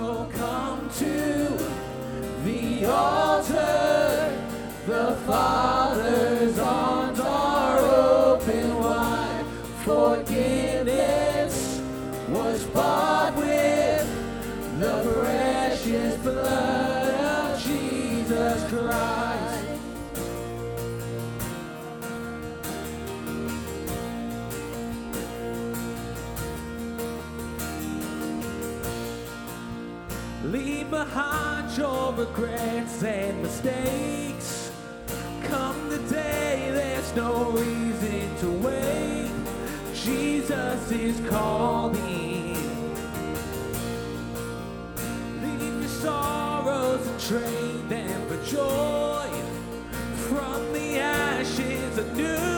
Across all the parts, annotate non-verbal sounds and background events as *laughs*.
Oh, come to the altar. The Father's arms are open wide. Forgiveness regrets and mistakes. Come the day, there's no reason to wait. Jesus is calling. Leave your sorrows and trade them for joy. From the ashes, a new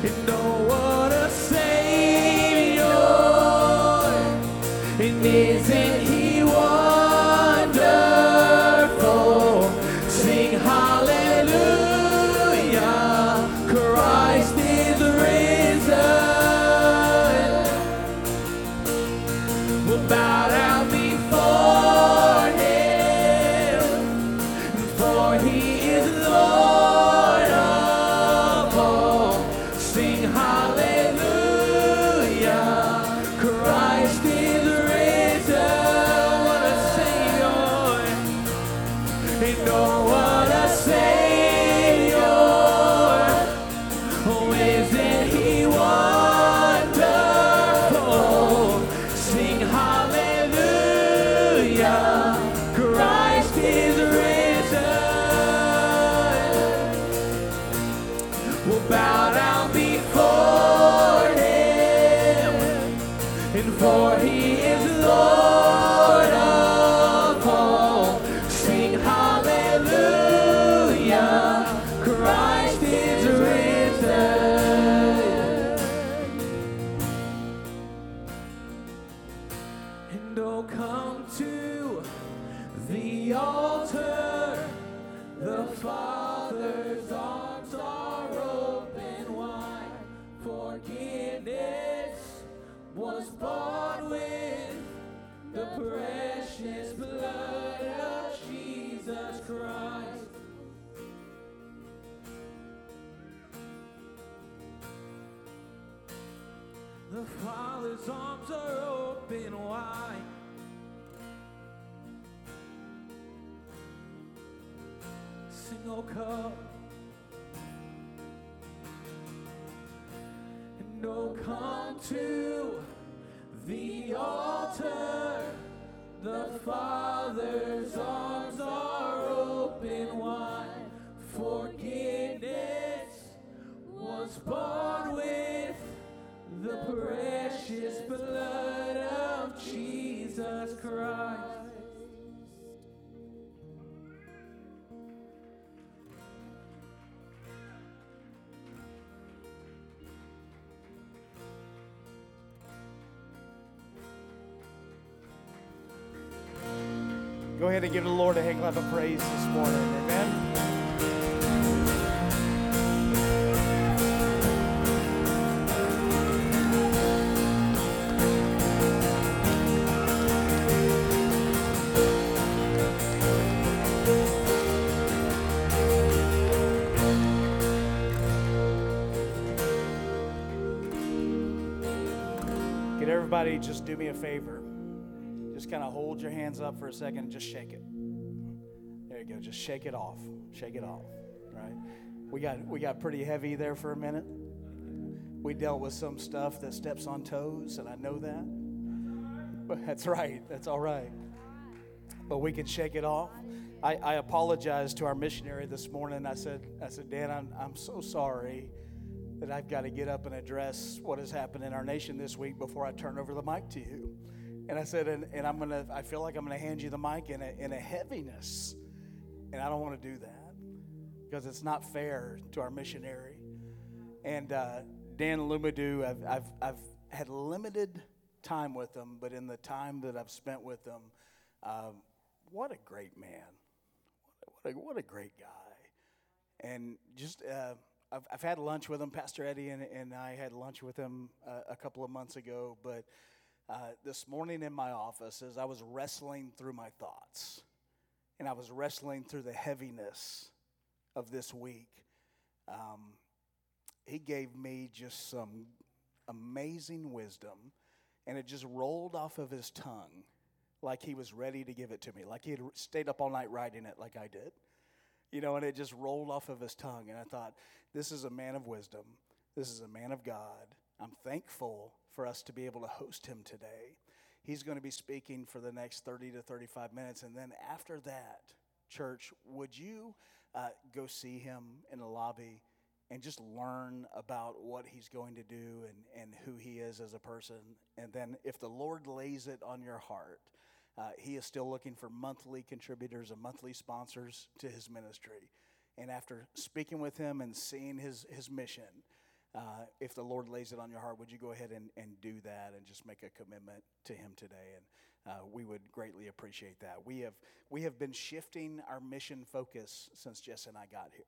And oh, the precious blood of Jesus Christ. Go ahead and give the Lord a hand clap of praise this morning. Amen. Just do me a favor? Just kind of hold your hands up for a second and just shake it. There you go. Just shake it off. Shake it off. Right? We got we got pretty heavy there for a minute. We dealt with some stuff that steps on toes, and I know that. But that's right. That's all right. But we can shake it off. I, I apologized to our missionary this morning. I said, I said, Dan, I'm, I'm so sorry that I've got to get up and address what has happened in our nation this week before I turn over the mic to you. And I said, and, and I'm gonna, I feel like I'm gonna hand you the mic in a, in a heaviness. And I don't want to do that because it's not fair to our missionary. And uh, Dan Lumadu, I've, I've, I've had limited time with him, but in the time that I've spent with him, um, what a great man. What a, what a great guy. And just, uh, I've, I've had lunch with him. Pastor Eddie and, and I had lunch with him uh, a couple of months ago. But uh, this morning in my office, as I was wrestling through my thoughts, and I was wrestling through the heaviness of this week, um, he gave me just some amazing wisdom, and it just rolled off of his tongue like he was ready to give it to me, like he had stayed up all night writing it, like I did you know, and it just rolled off of his tongue. And I thought, this is a man of wisdom. This is a man of God. I'm thankful for us to be able to host him today. He's going to be speaking for the next 30 to 35 minutes. And then after that, church, would you uh, go see him in the lobby and just learn about what he's going to do and, and who he is as a person? And then if the Lord lays it on your heart, uh, he is still looking for monthly contributors and monthly sponsors to his ministry. And after speaking with him and seeing his, his mission, uh, if the Lord lays it on your heart, would you go ahead and, and do that and just make a commitment to him today? And uh, we would greatly appreciate that. We have, we have been shifting our mission focus since Jess and I got here.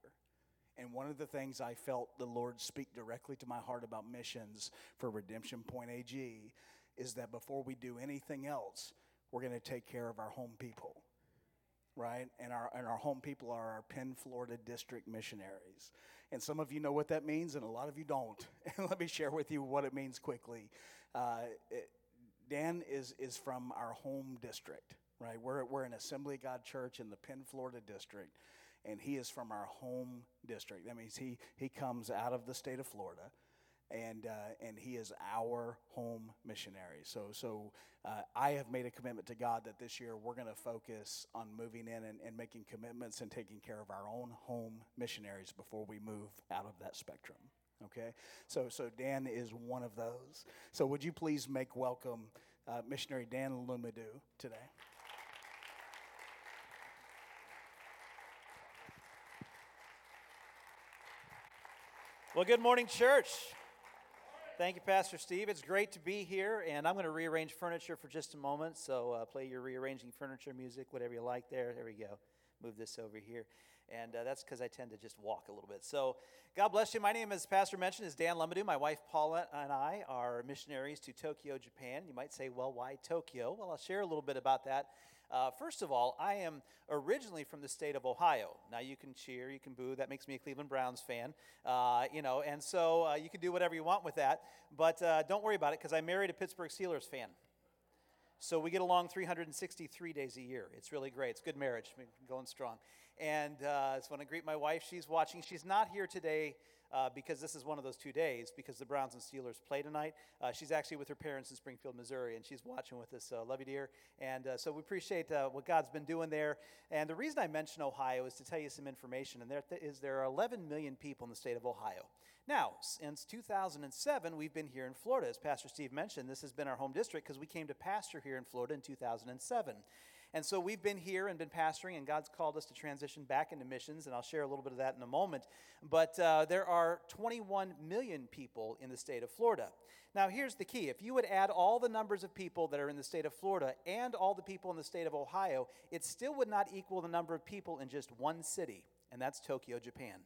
And one of the things I felt the Lord speak directly to my heart about missions for Redemption Point AG is that before we do anything else, we're going to take care of our home people right? And our, and our home people are our PenFlorida district missionaries. And some of you know what that means, and a lot of you don't. *laughs* And let me share with you what it means quickly. Uh, it, Dan is, is from our home district, right? We're, we're an Assembly God church in the PenFlorida district, and he is from our home district. That means he, he comes out of the state of Florida and uh, and he is our home missionary. So so uh, I have made a commitment to God that this year we're going to focus on moving in and, and making commitments and taking care of our own home missionaries before we move out of that spectrum. Okay, so so Dan is one of those. So would you please make welcome uh, missionary Dan Lumadu today? Well, good morning, church. Thank you, Pastor Steve. It's great to be here, and I'm going to rearrange furniture for just a moment. So, uh, play your rearranging furniture music, whatever you like there. There we go. Move this over here. And uh, that's because I tend to just walk a little bit. So, God bless you. My name, as Pastor mentioned, is Dan Lumadu. My wife Paula and I are missionaries to Tokyo, Japan. You might say, well, why Tokyo? Well, I'll share a little bit about that uh, first of all, I am originally from the state of Ohio. Now you can cheer, you can boo. That makes me a Cleveland Browns fan, uh, you know. And so uh, you can do whatever you want with that. But uh, don't worry about it because I married a Pittsburgh Steelers fan. So we get along 363 days a year. It's really great. It's good marriage, going strong. And uh, so when I greet my wife, she's watching. She's not here today uh, because this is one of those two days because the Browns and Steelers play tonight. Uh, she's actually with her parents in Springfield, Missouri, and she's watching with us. Uh, love you, dear. And uh, so we appreciate uh, what God's been doing there. And the reason I mention Ohio is to tell you some information. And there is there are 11 million people in the state of Ohio. Now, since 2007, we've been here in Florida. As Pastor Steve mentioned, this has been our home district because we came to pastor here in Florida in 2007. And so we've been here and been pastoring, and God's called us to transition back into missions, and I'll share a little bit of that in a moment. But uh, there are 21 million people in the state of Florida. Now, here's the key if you would add all the numbers of people that are in the state of Florida and all the people in the state of Ohio, it still would not equal the number of people in just one city, and that's Tokyo, Japan.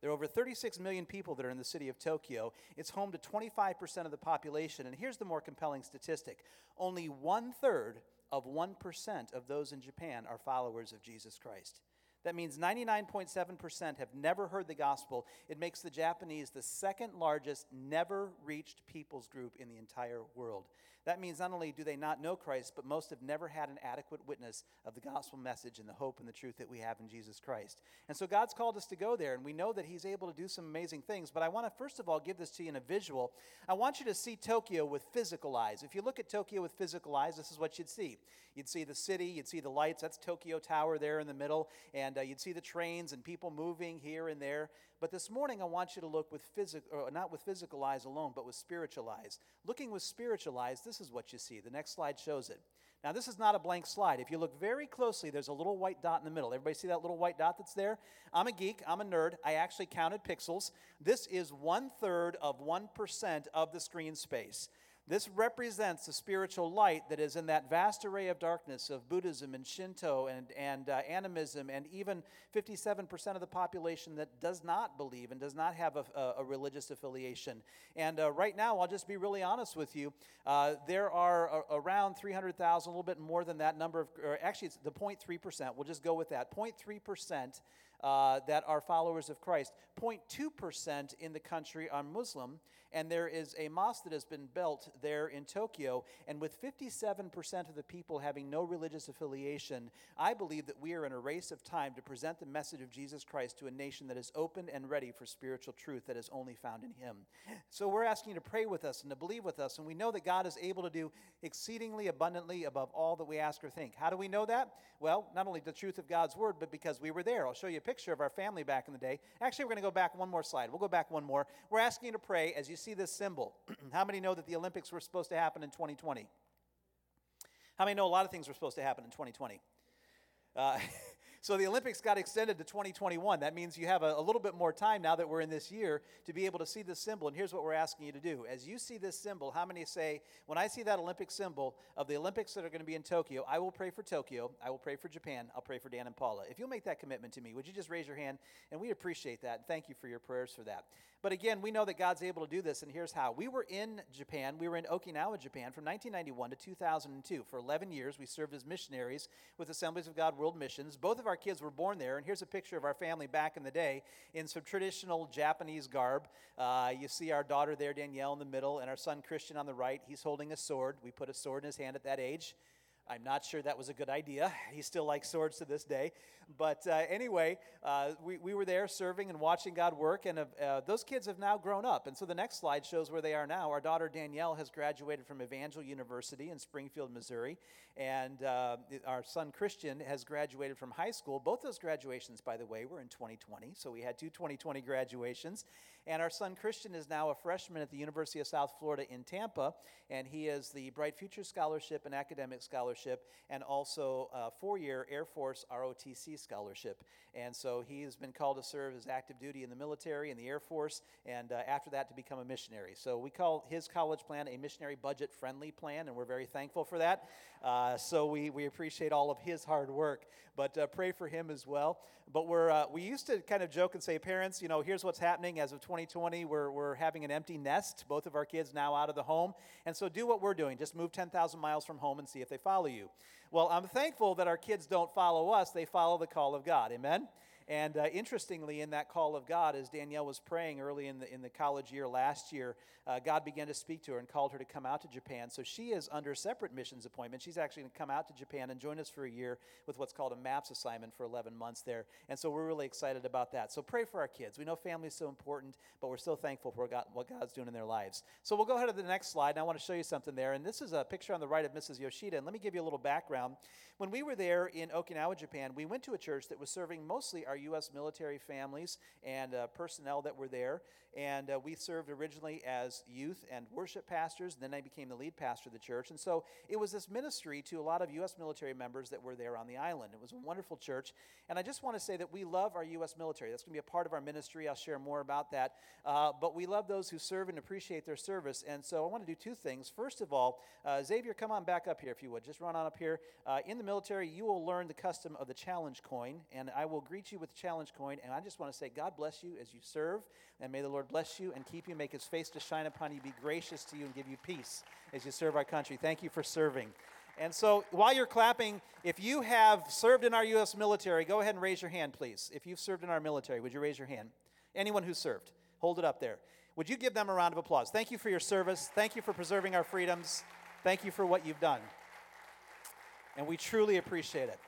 There are over 36 million people that are in the city of Tokyo. It's home to 25% of the population. And here's the more compelling statistic only one third of 1% of those in Japan are followers of Jesus Christ. That means 99.7% have never heard the gospel. It makes the Japanese the second largest never reached peoples group in the entire world. That means not only do they not know Christ, but most have never had an adequate witness of the gospel message and the hope and the truth that we have in Jesus Christ. And so God's called us to go there, and we know that He's able to do some amazing things. But I want to first of all give this to you in a visual. I want you to see Tokyo with physical eyes. If you look at Tokyo with physical eyes, this is what you'd see. You'd see the city, you'd see the lights. That's Tokyo Tower there in the middle, and uh, you'd see the trains and people moving here and there. But this morning, I want you to look with physical, not with physical eyes alone, but with spiritual eyes. Looking with spiritual eyes, this is what you see. The next slide shows it. Now, this is not a blank slide. If you look very closely, there's a little white dot in the middle. Everybody see that little white dot that's there? I'm a geek, I'm a nerd. I actually counted pixels. This is one third of 1% of the screen space. This represents the spiritual light that is in that vast array of darkness of Buddhism and Shinto and, and uh, animism, and even 57% of the population that does not believe and does not have a, a, religious affiliation. And uh, right now, I'll just be really honest with you. Uh, there are around 300,000, a little bit more than that number of, actually, it's the 0.3%. We'll just go with that. 0.3% uh, that are followers of Christ. 0.2% in the country are Muslim, and there is a mosque that has been built there in Tokyo. And with 57% of the people having no religious affiliation, I believe that we are in a race of time to present the message of Jesus Christ to a nation that is open and ready for spiritual truth that is only found in Him. So we're asking you to pray with us and to believe with us, and we know that God is able to do exceedingly abundantly above all that we ask or think. How do we know that? Well, not only the truth of God's word, but because we were there. I'll show you a picture of our family back in the day. Actually, we're going to go back one more slide. We'll go back one more. We're asking you to pray as you see this symbol. *clears throat* How many know that the Olympics were supposed to happen in 2020? How many know a lot of things were supposed to happen in 2020? Uh, *laughs* So the Olympics got extended to 2021. That means you have a, a, little bit more time now that we're in this year to be able to see this symbol. And here's what we're asking you to do. As you see this symbol, how many say, when I see that Olympic symbol of the Olympics that are going to be in Tokyo, I will pray for Tokyo, I will pray for Japan, I'll pray for Dan and Paula. If you'll make that commitment to me, would you just raise your hand? And we appreciate that. Thank you for your prayers for that. But again, we know that God's able to do this, and here's how. We were in Japan, we were in Okinawa, Japan from 1991 to 2002. For 11 years, we served as missionaries with Assemblies of God World Missions. Both of our kids were born there, and here's a picture of our family back in the day in some traditional Japanese garb. Uh, you see our daughter there, Danielle, in the middle, and our son Christian on the right. He's holding a sword. We put a sword in his hand at that age. I'm not sure that was a good idea. He still likes swords to this day. But uh, anyway, uh, we, we were there serving and watching God work, and uh, those kids have now grown up. And so the next slide shows where they are now. Our daughter Danielle has graduated from Evangel University in Springfield, Missouri, and uh, our son Christian has graduated from high school. Both those graduations, by the way, were in 2020. So we had two 2020 graduations. And our son Christian is now a freshman at the University of South Florida in Tampa, and he is the Bright Future Scholarship and Academic Scholarship, and also a four year Air Force ROTC Scholarship. And so he has been called to serve as active duty in the military and the Air Force, and uh, after that to become a missionary. So we call his college plan a missionary budget friendly plan, and we're very thankful for that. Uh, so we, we appreciate all of his hard work, but uh, pray for him as well. But we're, uh, we used to kind of joke and say, parents, you know, here's what's happening as of 2020. We're, we're having an empty nest, both of our kids now out of the home. And so do what we're doing. Just move 10,000 miles from home and see if they follow you. Well, I'm thankful that our kids don't follow us, they follow the call of God. Amen? And uh, interestingly, in that call of God, as Danielle was praying early in the, in the college year last year, uh, God began to speak to her and called her to come out to Japan. So she is under a separate missions appointment. She's actually going to come out to Japan and join us for a year with what's called a MAPS assignment for 11 months there. And so we're really excited about that. So pray for our kids. We know family is so important, but we're still thankful for God, what God's doing in their lives. So we'll go ahead to the next slide, and I want to show you something there. And this is a picture on the right of Mrs. Yoshida. And let me give you a little background background. When we were there in Okinawa, Japan, we went to a church that was serving mostly our U.S. military families and uh, personnel that were there. And uh, we served originally as youth and worship pastors. Then I became the lead pastor of the church. And so it was this ministry to a lot of U.S. military members that were there on the island. It was a wonderful church. And I just want to say that we love our U.S. military. That's going to be a part of our ministry. I'll share more about that. Uh, but we love those who serve and appreciate their service. And so I want to do two things. First of all, uh, Xavier, come on back up here if you would. Just run on up here. Uh, in the military, you will learn the custom of the challenge coin. And I will greet you with the challenge coin. And I just want to say, God bless you as you serve. And may the Lord bless you and keep you, make his face to shine upon you, be gracious to you, and give you peace as you serve our country. Thank you for serving. And so while you're clapping, if you have served in our U.S. military, go ahead and raise your hand, please. If you've served in our military, would you raise your hand? Anyone who's served, hold it up there. Would you give them a round of applause? Thank you for your service. Thank you for preserving our freedoms. Thank you for what you've done. And we truly appreciate it.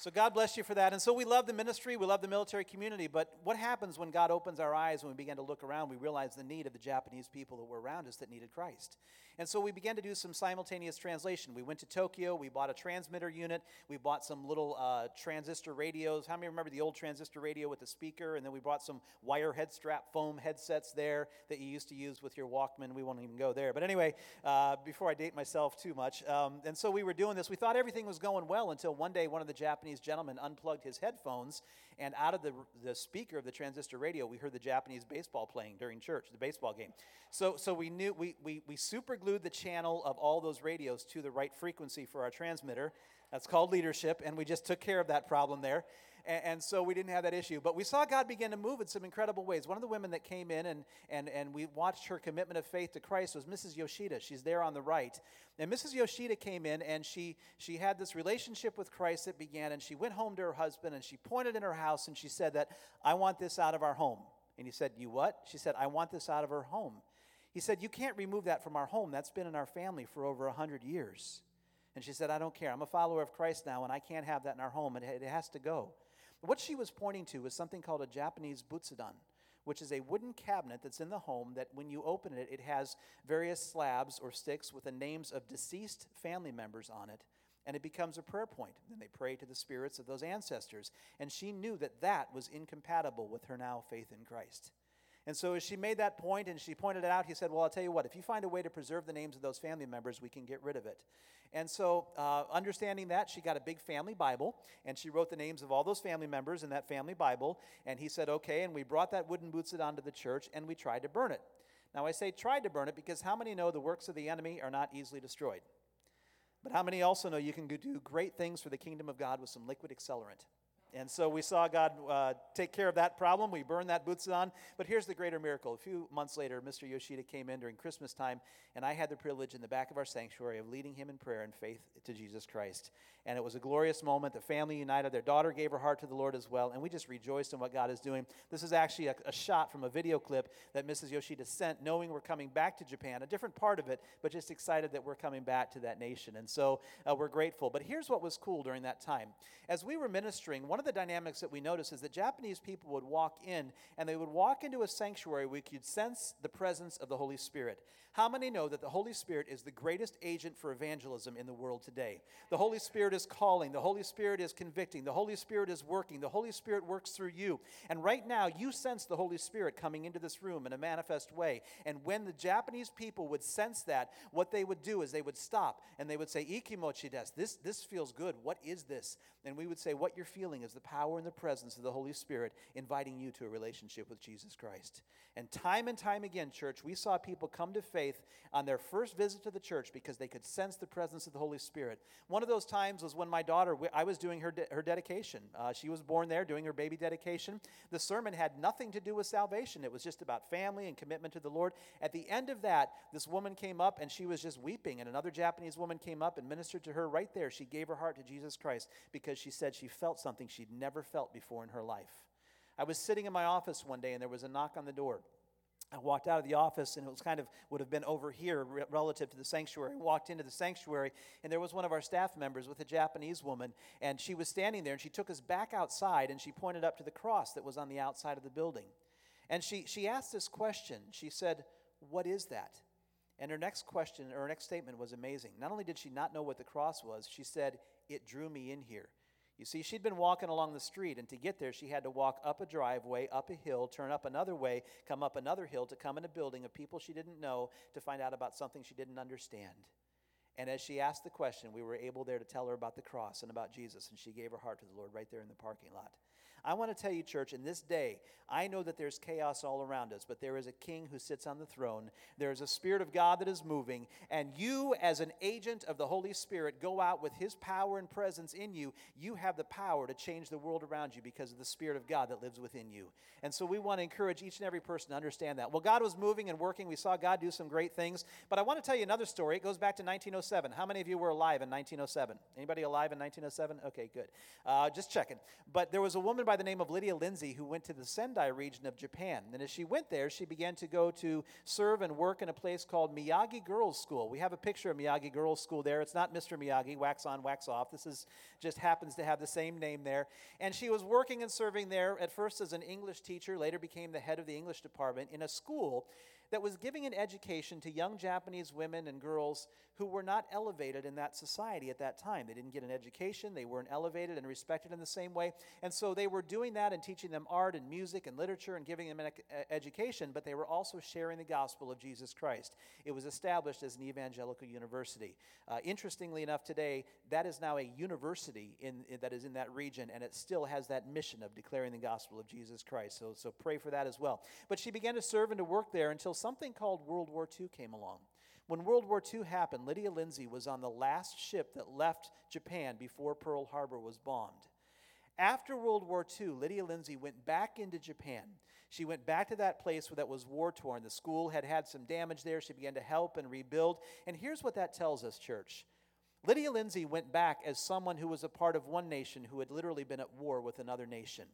So God bless you for that. And so we love the ministry, we love the military community, but what happens when God opens our eyes when we begin to look around? We realize the need of the Japanese people that were around us that needed Christ. And so we began to do some simultaneous translation. We went to Tokyo, we bought a transmitter unit, we bought some little uh, transistor radios. How many remember the old transistor radio with the speaker? And then we bought some wire head strap foam headsets there that you used to use with your Walkman. We won't even go there. But anyway, uh, before I date myself too much, um, and so we were doing this. We thought everything was going well until one day one of the Japanese gentlemen unplugged his headphones, and out of the, the speaker of the transistor radio, we heard the Japanese baseball playing during church, the baseball game. So, so we knew we, we, we super glued the channel of all those radios to the right frequency for our transmitter. That's called leadership, and we just took care of that problem there. And, and, so we didn't have that issue. But we saw God begin to move in some incredible ways. One of the women that came in and, and, and we watched her commitment of faith to Christ was Mrs. Yoshida. She's there on the right. And Mrs. Yoshida came in and she, she had this relationship with Christ that began, and she went home to her husband and she pointed in her house and she said that, I want this out of our home. And he said, You what? She said, I want this out of her home. He said, You can't remove that from our home. That's been in our family for over a 100 years. And she said, I don't care. I'm a follower of Christ now, and I can't have that in our home. It, it has to go. What she was pointing to was something called a Japanese butsudan, which is a wooden cabinet that's in the home that when you open it, it has various slabs or sticks with the names of deceased family members on it. And it becomes a prayer point. Then they pray to the spirits of those ancestors. And she knew that that was incompatible with her now faith in Christ. And so as she made that point and she pointed it out, he said, Well, I'll tell you what, if you find a way to preserve the names of those family members, we can get rid of it. And so, uh, understanding that, she got a big family Bible and she wrote the names of all those family members in that family Bible. And he said, Okay. And we brought that wooden butsudan onto the church and we tried to burn it. Now, I say tried to burn it because how many know the works of the enemy are not easily destroyed? But how many also know you can do great things for the kingdom of God with some liquid accelerant? And so we saw God uh, take care of that problem. We burned that butsudan. But here's the greater miracle. A few months later, Mr. Yoshida came in during Christmas time, and I had the privilege in the back of our sanctuary of leading him in prayer and faith to Jesus Christ. And it was a glorious moment. The family united. Their daughter gave her heart to the Lord as well. And we just rejoiced in what God is doing. This is actually a, a shot from a video clip that Mrs. Yoshida sent, knowing we're coming back to Japan, a different part of it, but just excited that we're coming back to that nation. And so uh, we're grateful. But here's what was cool during that time. As we were ministering, one of the dynamics that we notice is that Japanese people would walk in and they would walk into a sanctuary where we could sense the presence of the Holy Spirit. How many know that the Holy Spirit is the greatest agent for evangelism in the world today? The Holy Spirit is calling, the Holy Spirit is convicting, the Holy Spirit is working, the Holy Spirit works through you. And right now, you sense the Holy Spirit coming into this room in a manifest way. And when the Japanese people would sense that, what they would do is they would stop and they would say, Ikimochi des, this, this feels good. What is this? And we would say, What you're feeling is the power and the presence of the Holy Spirit inviting you to a relationship with Jesus Christ. And time and time again, church, we saw people come to faith on their first visit to the church because they could sense the presence of the Holy Spirit. One of those times was when my daughter, I was doing her, de- her dedication. Uh, she was born there doing her baby dedication. The sermon had nothing to do with salvation, it was just about family and commitment to the Lord. At the end of that, this woman came up and she was just weeping, and another Japanese woman came up and ministered to her right there. She gave her heart to Jesus Christ because she said she felt something she'd never felt before in her life. I was sitting in my office one day and there was a knock on the door. I walked out of the office and it was kind of would have been over here relative to the sanctuary. Walked into the sanctuary and there was one of our staff members with a Japanese woman and she was standing there and she took us back outside and she pointed up to the cross that was on the outside of the building. And she, she asked this question. She said, What is that? And her next question, or her next statement was amazing. Not only did she not know what the cross was, she said, It drew me in here. You see, she'd been walking along the street, and to get there, she had to walk up a driveway, up a hill, turn up another way, come up another hill to come in a building of people she didn't know to find out about something she didn't understand. And as she asked the question, we were able there to tell her about the cross and about Jesus, and she gave her heart to the Lord right there in the parking lot. I want to tell you, church, in this day, I know that there's chaos all around us, but there is a king who sits on the throne. There is a Spirit of God that is moving, and you, as an agent of the Holy Spirit, go out with his power and presence in you. You have the power to change the world around you because of the Spirit of God that lives within you. And so we want to encourage each and every person to understand that. Well, God was moving and working. We saw God do some great things. But I want to tell you another story. It goes back to 1907. How many of you were alive in 1907? Anybody alive in 1907? Okay, good. Uh, just checking. But there was a woman by the name of Lydia Lindsay who went to the Sendai region of Japan. And as she went there, she began to go to serve and work in a place called Miyagi Girls School. We have a picture of Miyagi Girls School there. It's not Mr. Miyagi, wax on, wax off. This is just happens to have the same name there. And she was working and serving there at first as an English teacher, later became the head of the English department in a school that was giving an education to young Japanese women and girls who were not elevated in that society at that time. They didn't get an education, they weren't elevated and respected in the same way. And so they were doing that and teaching them art and music and literature and giving them an education, but they were also sharing the gospel of Jesus Christ. It was established as an evangelical university. Uh, interestingly enough, today, that is now a university in, in, that is in that region, and it still has that mission of declaring the gospel of Jesus Christ. So, so pray for that as well. But she began to serve and to work there until something called World War II came along. When World War II happened, Lydia Lindsay was on the last ship that left Japan before Pearl Harbor was bombed. After World War II, Lydia Lindsay went back into Japan. She went back to that place that was war torn. The school had had some damage there. She began to help and rebuild. And here's what that tells us, church. Lydia Lindsay went back as someone who was a part of one nation who had literally been at war with another nation.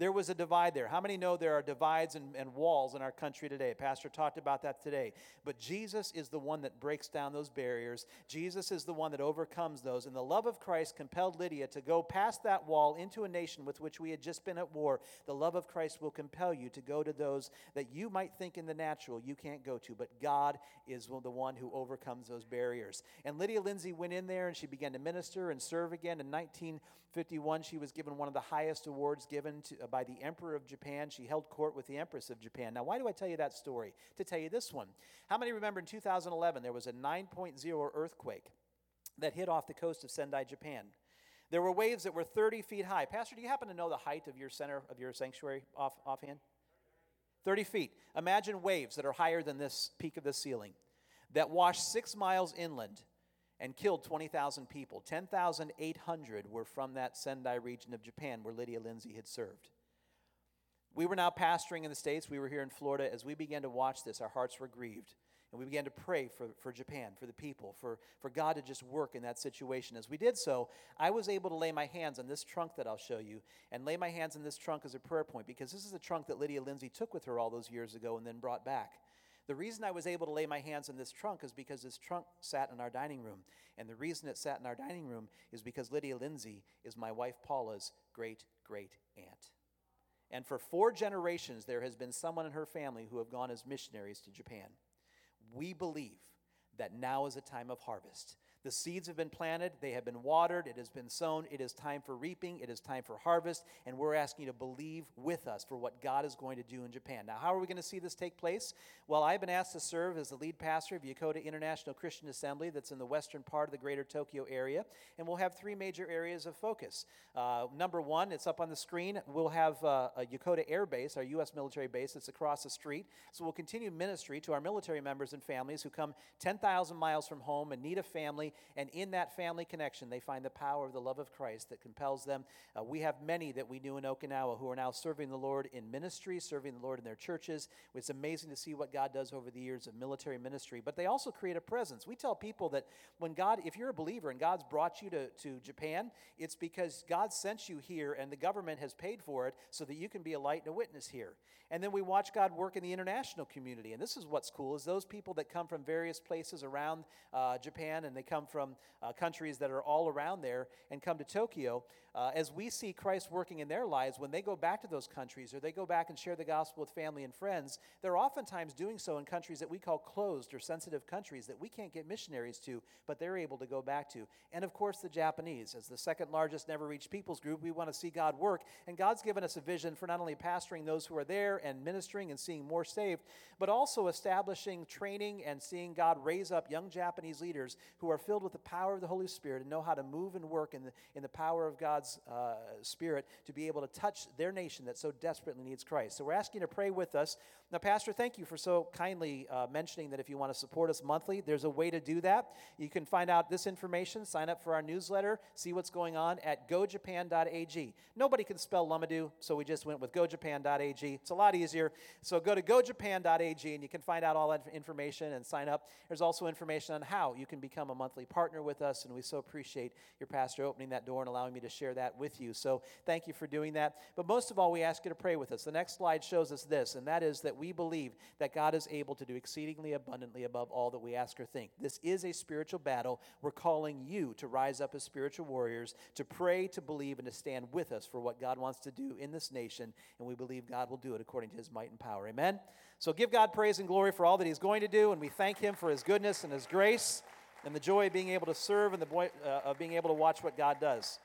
There was a divide there. How many know there are divides and, and walls in our country today? Pastor talked about that today. But Jesus is the one that breaks down those barriers. Jesus is the one that overcomes those. And the love of Christ compelled Lydia to go past that wall into a nation with which we had just been at war. The love of Christ will compel you to go to those that you might think in the natural you can't go to. But God is the one who overcomes those barriers. And Lydia Lindsay went in there and she began to minister and serve again in 1951, she was given one of the highest awards given to, uh, by the Emperor of Japan. She held court with the Empress of Japan. Now, why do I tell you that story? To tell you this one. How many remember in 2011 there was a 9.0 earthquake that hit off the coast of Sendai, Japan? There were waves that were 30 feet high. Pastor, do you happen to know the height of your center of your sanctuary off, offhand? 30 feet. Imagine waves that are higher than this peak of the ceiling that washed six miles inland and killed 20,000 people. 10,800 were from that Sendai region of Japan where Lydia Lindsay had served. We were now pastoring in the States. We were here in Florida. As we began to watch this, our hearts were grieved. And we began to pray for, for Japan, for the people, for, for God to just work in that situation. As we did so, I was able to lay my hands on this trunk that I'll show you and lay my hands on this trunk as a prayer point because this is a trunk that Lydia Lindsay took with her all those years ago and then brought back. The reason I was able to lay my hands on this trunk is because this trunk sat in our dining room. And the reason it sat in our dining room is because Lydia Lindsay is my wife Paula's great great aunt. And for four generations, there has been someone in her family who have gone as missionaries to Japan. We believe that now is a time of harvest. The seeds have been planted, they have been watered, it has been sown. It is time for reaping, it is time for harvest, and we're asking you to believe with us for what God is going to do in Japan. Now, how are we going to see this take place? Well, I've been asked to serve as the lead pastor of Yokota International Christian Assembly that's in the western part of the greater Tokyo area, and we'll have three major areas of focus. Uh, number one, it's up on the screen, we'll have uh, a Yokota Air Base, our U.S. military base, that's across the street. So we'll continue ministry to our military members and families who come 10,000 miles from home and need a family and in that family connection, they find the power of the love of Christ that compels them. Uh, we have many that we knew in Okinawa who are now serving the Lord in ministry, serving the Lord in their churches. It's amazing to see what God does over the years of military ministry, but they also create a presence. We tell people that when God, if you're a believer and God's brought you to, to Japan, it's because God sent you here and the government has paid for it so that you can be a light and a witness here. And then we watch God work in the international community. And this is what's cool is those people that come from various places around uh, Japan and they come from uh, countries that are all around there and come to Tokyo. Uh, as we see Christ working in their lives, when they go back to those countries or they go back and share the gospel with family and friends, they're oftentimes doing so in countries that we call closed or sensitive countries that we can't get missionaries to, but they're able to go back to. And of course, the Japanese. As the second largest never reached peoples group, we want to see God work. And God's given us a vision for not only pastoring those who are there and ministering and seeing more saved, but also establishing training and seeing God raise up young Japanese leaders who are filled with the power of the Holy Spirit and know how to move and work in the, in the power of God God's uh, Spirit to be able to touch their nation that so desperately needs Christ. So we're asking you to pray with us. Now, Pastor, thank you for so kindly uh, mentioning that if you want to support us monthly, there's a way to do that. You can find out this information, sign up for our newsletter, see what's going on at gojapan.ag. Nobody can spell Lumadoo, so we just went with gojapan.ag. It's a lot easier. So go to gojapan.ag and you can find out all that information and sign up. There's also information on how you can become a monthly partner with us, and we so appreciate your pastor opening that door and allowing me to share that with you. So thank you for doing that. But most of all, we ask you to pray with us. The next slide shows us this, and that is that we believe that God is able to do exceedingly abundantly above all that we ask or think. This is a spiritual battle. We're calling you to rise up as spiritual warriors, to pray, to believe, and to stand with us for what God wants to do in this nation. And we believe God will do it according to his might and power. Amen. So give God praise and glory for all that he's going to do, and we thank him for his goodness and his grace and the joy of being able to serve and the joy uh, of being able to watch what God does.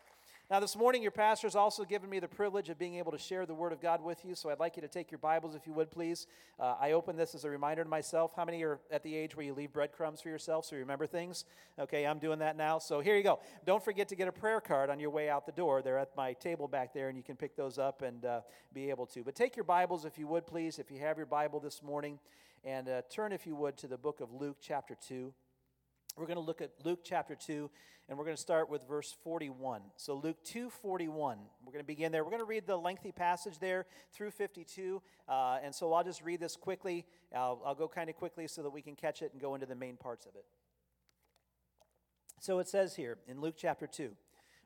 Now, this morning, your pastor has also given me the privilege of being able to share the Word of God with you. So I'd like you to take your Bibles, if you would, please. Uh, I open this as a reminder to myself. How many are at the age where you leave breadcrumbs for yourself so you remember things? Okay, I'm doing that now. So here you go. Don't forget to get a prayer card on your way out the door. They're at my table back there, and you can pick those up and uh, be able to. But take your Bibles, if you would, please, if you have your Bible this morning, and uh, turn, if you would, to the book of Luke, chapter 2. We're going to look at Luke chapter 2 and we're going to start with verse 41. So Luke 2 41. We're going to begin there. We're going to read the lengthy passage there through 52. Uh, and so I'll just read this quickly. I'll, I'll go kind of quickly so that we can catch it and go into the main parts of it. So it says here in Luke chapter 2.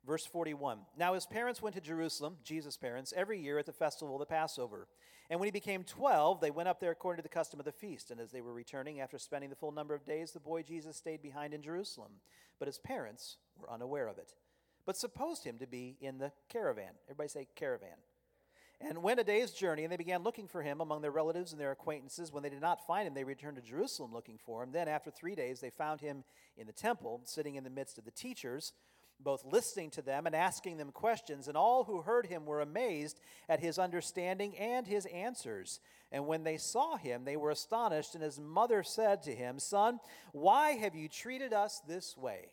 Verse 41 Now his parents went to Jerusalem, Jesus' parents, every year at the festival of the Passover. And when he became 12, they went up there according to the custom of the feast. And as they were returning after spending the full number of days, the boy Jesus stayed behind in Jerusalem. But his parents were unaware of it, but supposed him to be in the caravan. Everybody say caravan. And went a day's journey, and they began looking for him among their relatives and their acquaintances. When they did not find him, they returned to Jerusalem looking for him. Then, after three days, they found him in the temple, sitting in the midst of the teachers both listening to them and asking them questions, and all who heard him were amazed at his understanding and his answers. And when they saw him, they were astonished, and his mother said to him, Son, why have you treated us this way?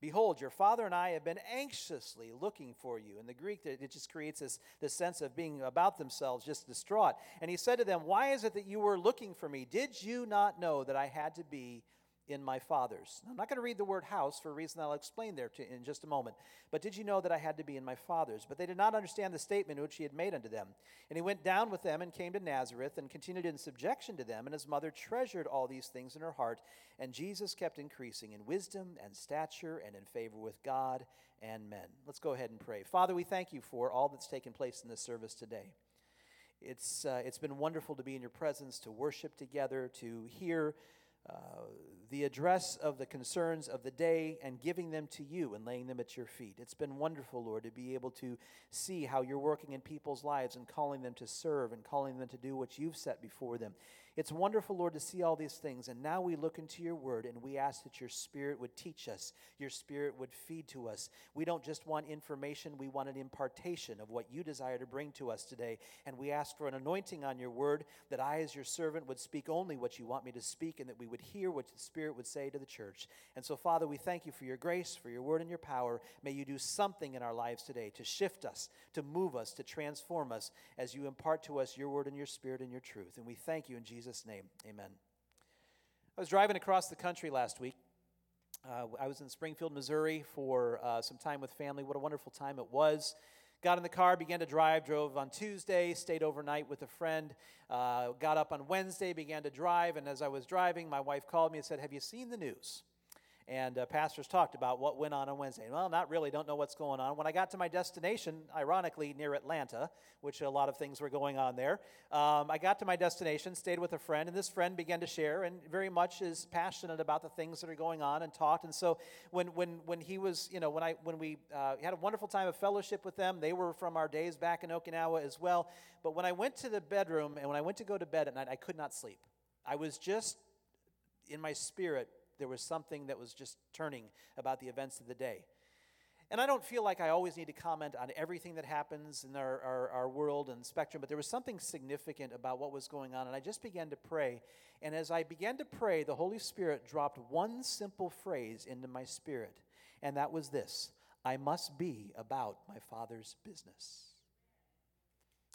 Behold, your father and I have been anxiously looking for you. In the Greek, it just creates this, this sense of being about themselves, just distraught. And he said to them, Why is it that you were looking for me? Did you not know that I had to be in my father's. I'm not going to read the word house for a reason I'll explain there to, in just a moment. But did you know that I had to be in my father's? But they did not understand the statement which he had made unto them. And he went down with them and came to Nazareth and continued in subjection to them. And his mother treasured all these things in her heart. And Jesus kept increasing in wisdom and stature and in favor with God and men. Let's go ahead and pray. Father, we thank you for all that's taken place in this service today. It's, uh, it's been wonderful to be in your presence, to worship together, to hear uh, the address of the concerns of the day and giving them to you and laying them at your feet. It's been wonderful, Lord, to be able to see how you're working in people's lives and calling them to serve and calling them to do what you've set before them. It's wonderful, Lord, to see all these things. And now we look into your word and we ask that your spirit would teach us, your spirit would feed to us. We don't just want information, we want an impartation of what you desire to bring to us today. And we ask for an anointing on your word that I, as your servant, would speak only what you want me to speak and that we would hear what the Spirit would say to the church. And so, Father, we thank you for your grace, for your word, and your power. May you do something in our lives today to shift us, to move us, to transform us as you impart to us your word and your spirit and your truth. And we thank you in Jesus' Jesus' name, amen. I was driving across the country last week. Uh, I was in Springfield, Missouri for uh, some time with family. What a wonderful time it was. Got in the car, began to drive, drove on Tuesday, stayed overnight with a friend, uh, got up on Wednesday, began to drive, and as I was driving, my wife called me and said, Have you seen the news? And uh, pastors talked about what went on on Wednesday. Well, not really, don't know what's going on. When I got to my destination, ironically near Atlanta, which a lot of things were going on there, um, I got to my destination, stayed with a friend, and this friend began to share and very much is passionate about the things that are going on and talked. And so when, when, when he was, you know, when, I, when we uh, had a wonderful time of fellowship with them, they were from our days back in Okinawa as well. But when I went to the bedroom and when I went to go to bed at night, I could not sleep. I was just in my spirit there was something that was just turning about the events of the day. And I don't feel like I always need to comment on everything that happens in our, our, our, world and spectrum, but there was something significant about what was going on. And I just began to pray. And as I began to pray, the Holy Spirit dropped one simple phrase into my spirit. And that was this I must be about my Father's business.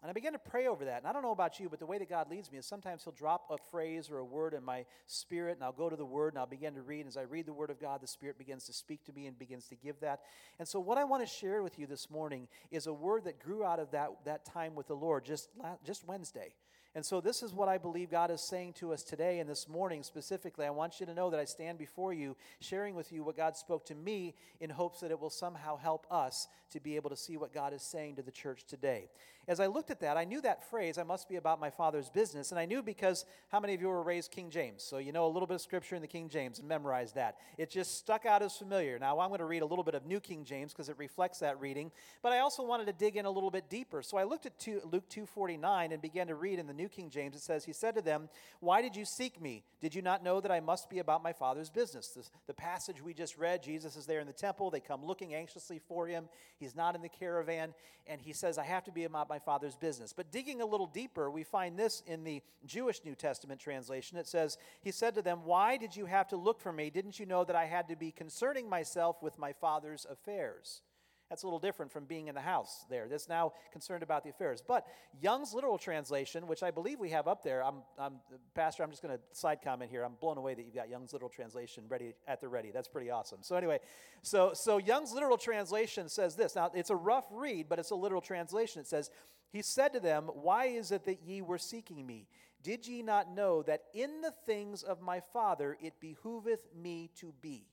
And I began to pray over that. And I don't know about you, but the way that God leads me is sometimes He'll drop a phrase or a word in my spirit, and I'll go to the Word and I'll begin to read. And as I read the Word of God, the Spirit begins to speak to me and begins to give that. And so, what I want to share with you this morning is a word that grew out of that, that time with the Lord just, just Wednesday. And so, this is what I believe God is saying to us today and this morning specifically. I want you to know that I stand before you, sharing with you what God spoke to me in hopes that it will somehow help us to be able to see what God is saying to the church today. As I looked at that, I knew that phrase, I must be about my father's business. And I knew because how many of you were raised King James? So you know a little bit of scripture in the King James and memorized that. It just stuck out as familiar. Now, I'm going to read a little bit of New King James because it reflects that reading. But I also wanted to dig in a little bit deeper. So I looked at two, Luke 2.49 and began to read in the New King James. It says, He said to them, Why did you seek me? Did you not know that I must be about my Father's business? The, the passage we just read, Jesus is there in the temple. They come looking anxiously for him. He's not in the caravan. And he says, I have to be about my Father's business. But digging a little deeper, we find this in the Jewish New Testament translation. It says, He said to them, Why did you have to look for me? Didn't you know that I had to be concerning myself with my Father's affairs? That's a little different from being in the house there. That's now concerned about the affairs. But Young's literal translation, which I believe we have up there, I'm, I'm Pastor, I'm just going to side comment here. I'm blown away that you've got Young's literal translation ready at the ready. That's pretty awesome. So anyway, so so Young's literal translation says this. Now it's a rough read, but it's a literal translation. It says, He said to them, Why is it that ye were seeking me? Did ye not know that in the things of my Father it behooveth me to be?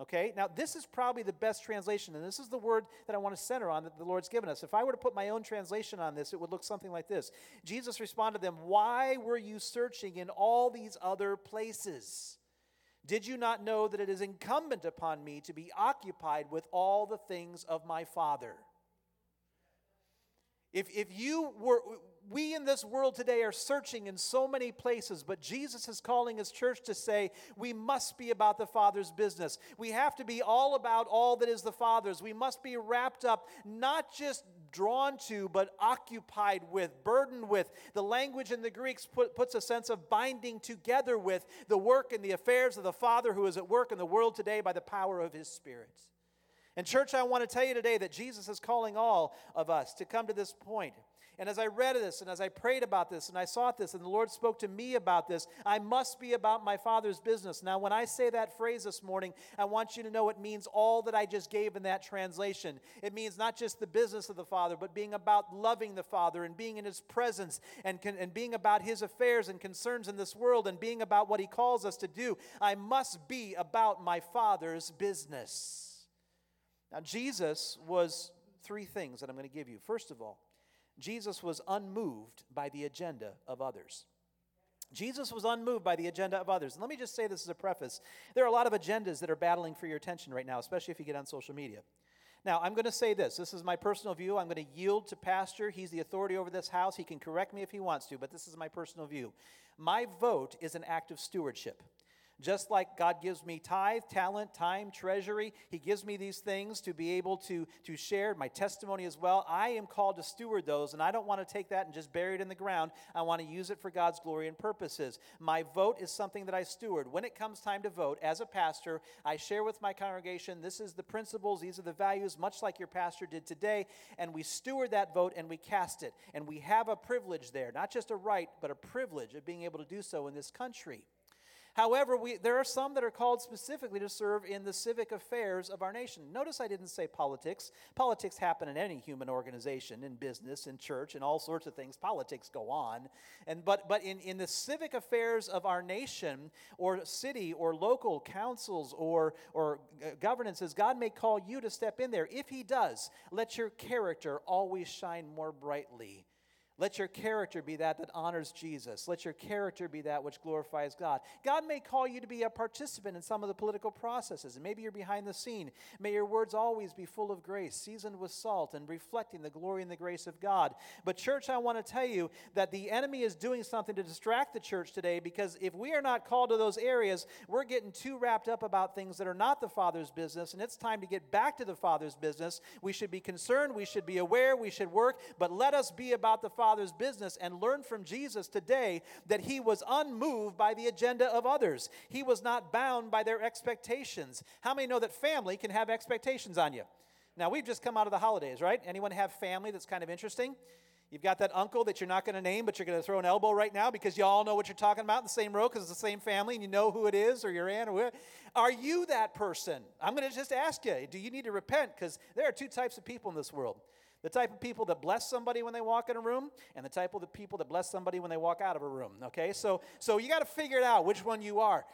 Okay, now this is probably the best translation, and this is the word that I want to center on that the Lord's given us. If I were to put my own translation on this, it would look something like this Jesus responded to them, Why were you searching in all these other places? Did you not know that it is incumbent upon me to be occupied with all the things of my Father? If, if you were, we in this world today are searching in so many places, but Jesus is calling his church to say we must be about the Father's business. We have to be all about all that is the Father's. We must be wrapped up, not just drawn to, but occupied with, burdened with. The language in the Greeks put, puts a sense of binding together with the work and the affairs of the Father who is at work in the world today by the power of his Spirit. And, church, I want to tell you today that Jesus is calling all of us to come to this point and as I read this and as I prayed about this and I sought this and the Lord spoke to me about this, I must be about my Father's business. Now, when I say that phrase this morning, I want you to know it means all that I just gave in that translation. It means not just the business of the Father, but being about loving the Father and being in His presence and, and being about His affairs and concerns in this world and being about what He calls us to do. I must be about my Father's business. Now, Jesus was three things that I'm going to give you. First of all, Jesus was unmoved by the agenda of others. Jesus was unmoved by the agenda of others. And let me just say this as a preface. There are a lot of agendas that are battling for your attention right now, especially if you get on social media. Now, I'm going to say this. This is my personal view. I'm going to yield to Pastor. He's the authority over this house. He can correct me if he wants to, but this is my personal view. My vote is an act of stewardship. Just like God gives me tithe, talent, time, treasury, He gives me these things to be able to, to share my testimony as well. I am called to steward those, and I don't want to take that and just bury it in the ground. I want to use it for God's glory and purposes. My vote is something that I steward. When it comes time to vote, as a pastor, I share with my congregation this is the principles, these are the values, much like your pastor did today, and we steward that vote and we cast it. And we have a privilege there, not just a right, but a privilege of being able to do so in this country. However, we, there are some that are called specifically to serve in the civic affairs of our nation. Notice I didn't say politics. Politics happen in any human organization, in business, in church, and all sorts of things. Politics go on. And, but but in, in the civic affairs of our nation, or city, or local councils, or, or uh, governances, God may call you to step in there. If He does, let your character always shine more brightly let your character be that that honors Jesus. Let your character be that which glorifies God. God may call you to be a participant in some of the political processes, and maybe you're behind the scene. May your words always be full of grace, seasoned with salt, and reflecting the glory and the grace of God. But, church, I want to tell you that the enemy is doing something to distract the church today because if we are not called to those areas, we're getting too wrapped up about things that are not the Father's business, and it's time to get back to the Father's business. We should be concerned, we should be aware, we should work, but let us be about the Father's business and learn from Jesus today that he was unmoved by the agenda of others. He was not bound by their expectations. How many know that family can have expectations on you? Now, we've just come out of the holidays, right? Anyone have family that's kind of interesting? You've got that uncle that you're not going to name, but you're going to throw an elbow right now because you all know what you're talking about in the same row because it's the same family and you know who it is or your aunt or. Are you that person? I'm going to just ask you do you need to repent? Because there are two types of people in this world the type of people that bless somebody when they walk in a room, and the type of the people that bless somebody when they walk out of a room. Okay, so so you got to figure it out which one you are.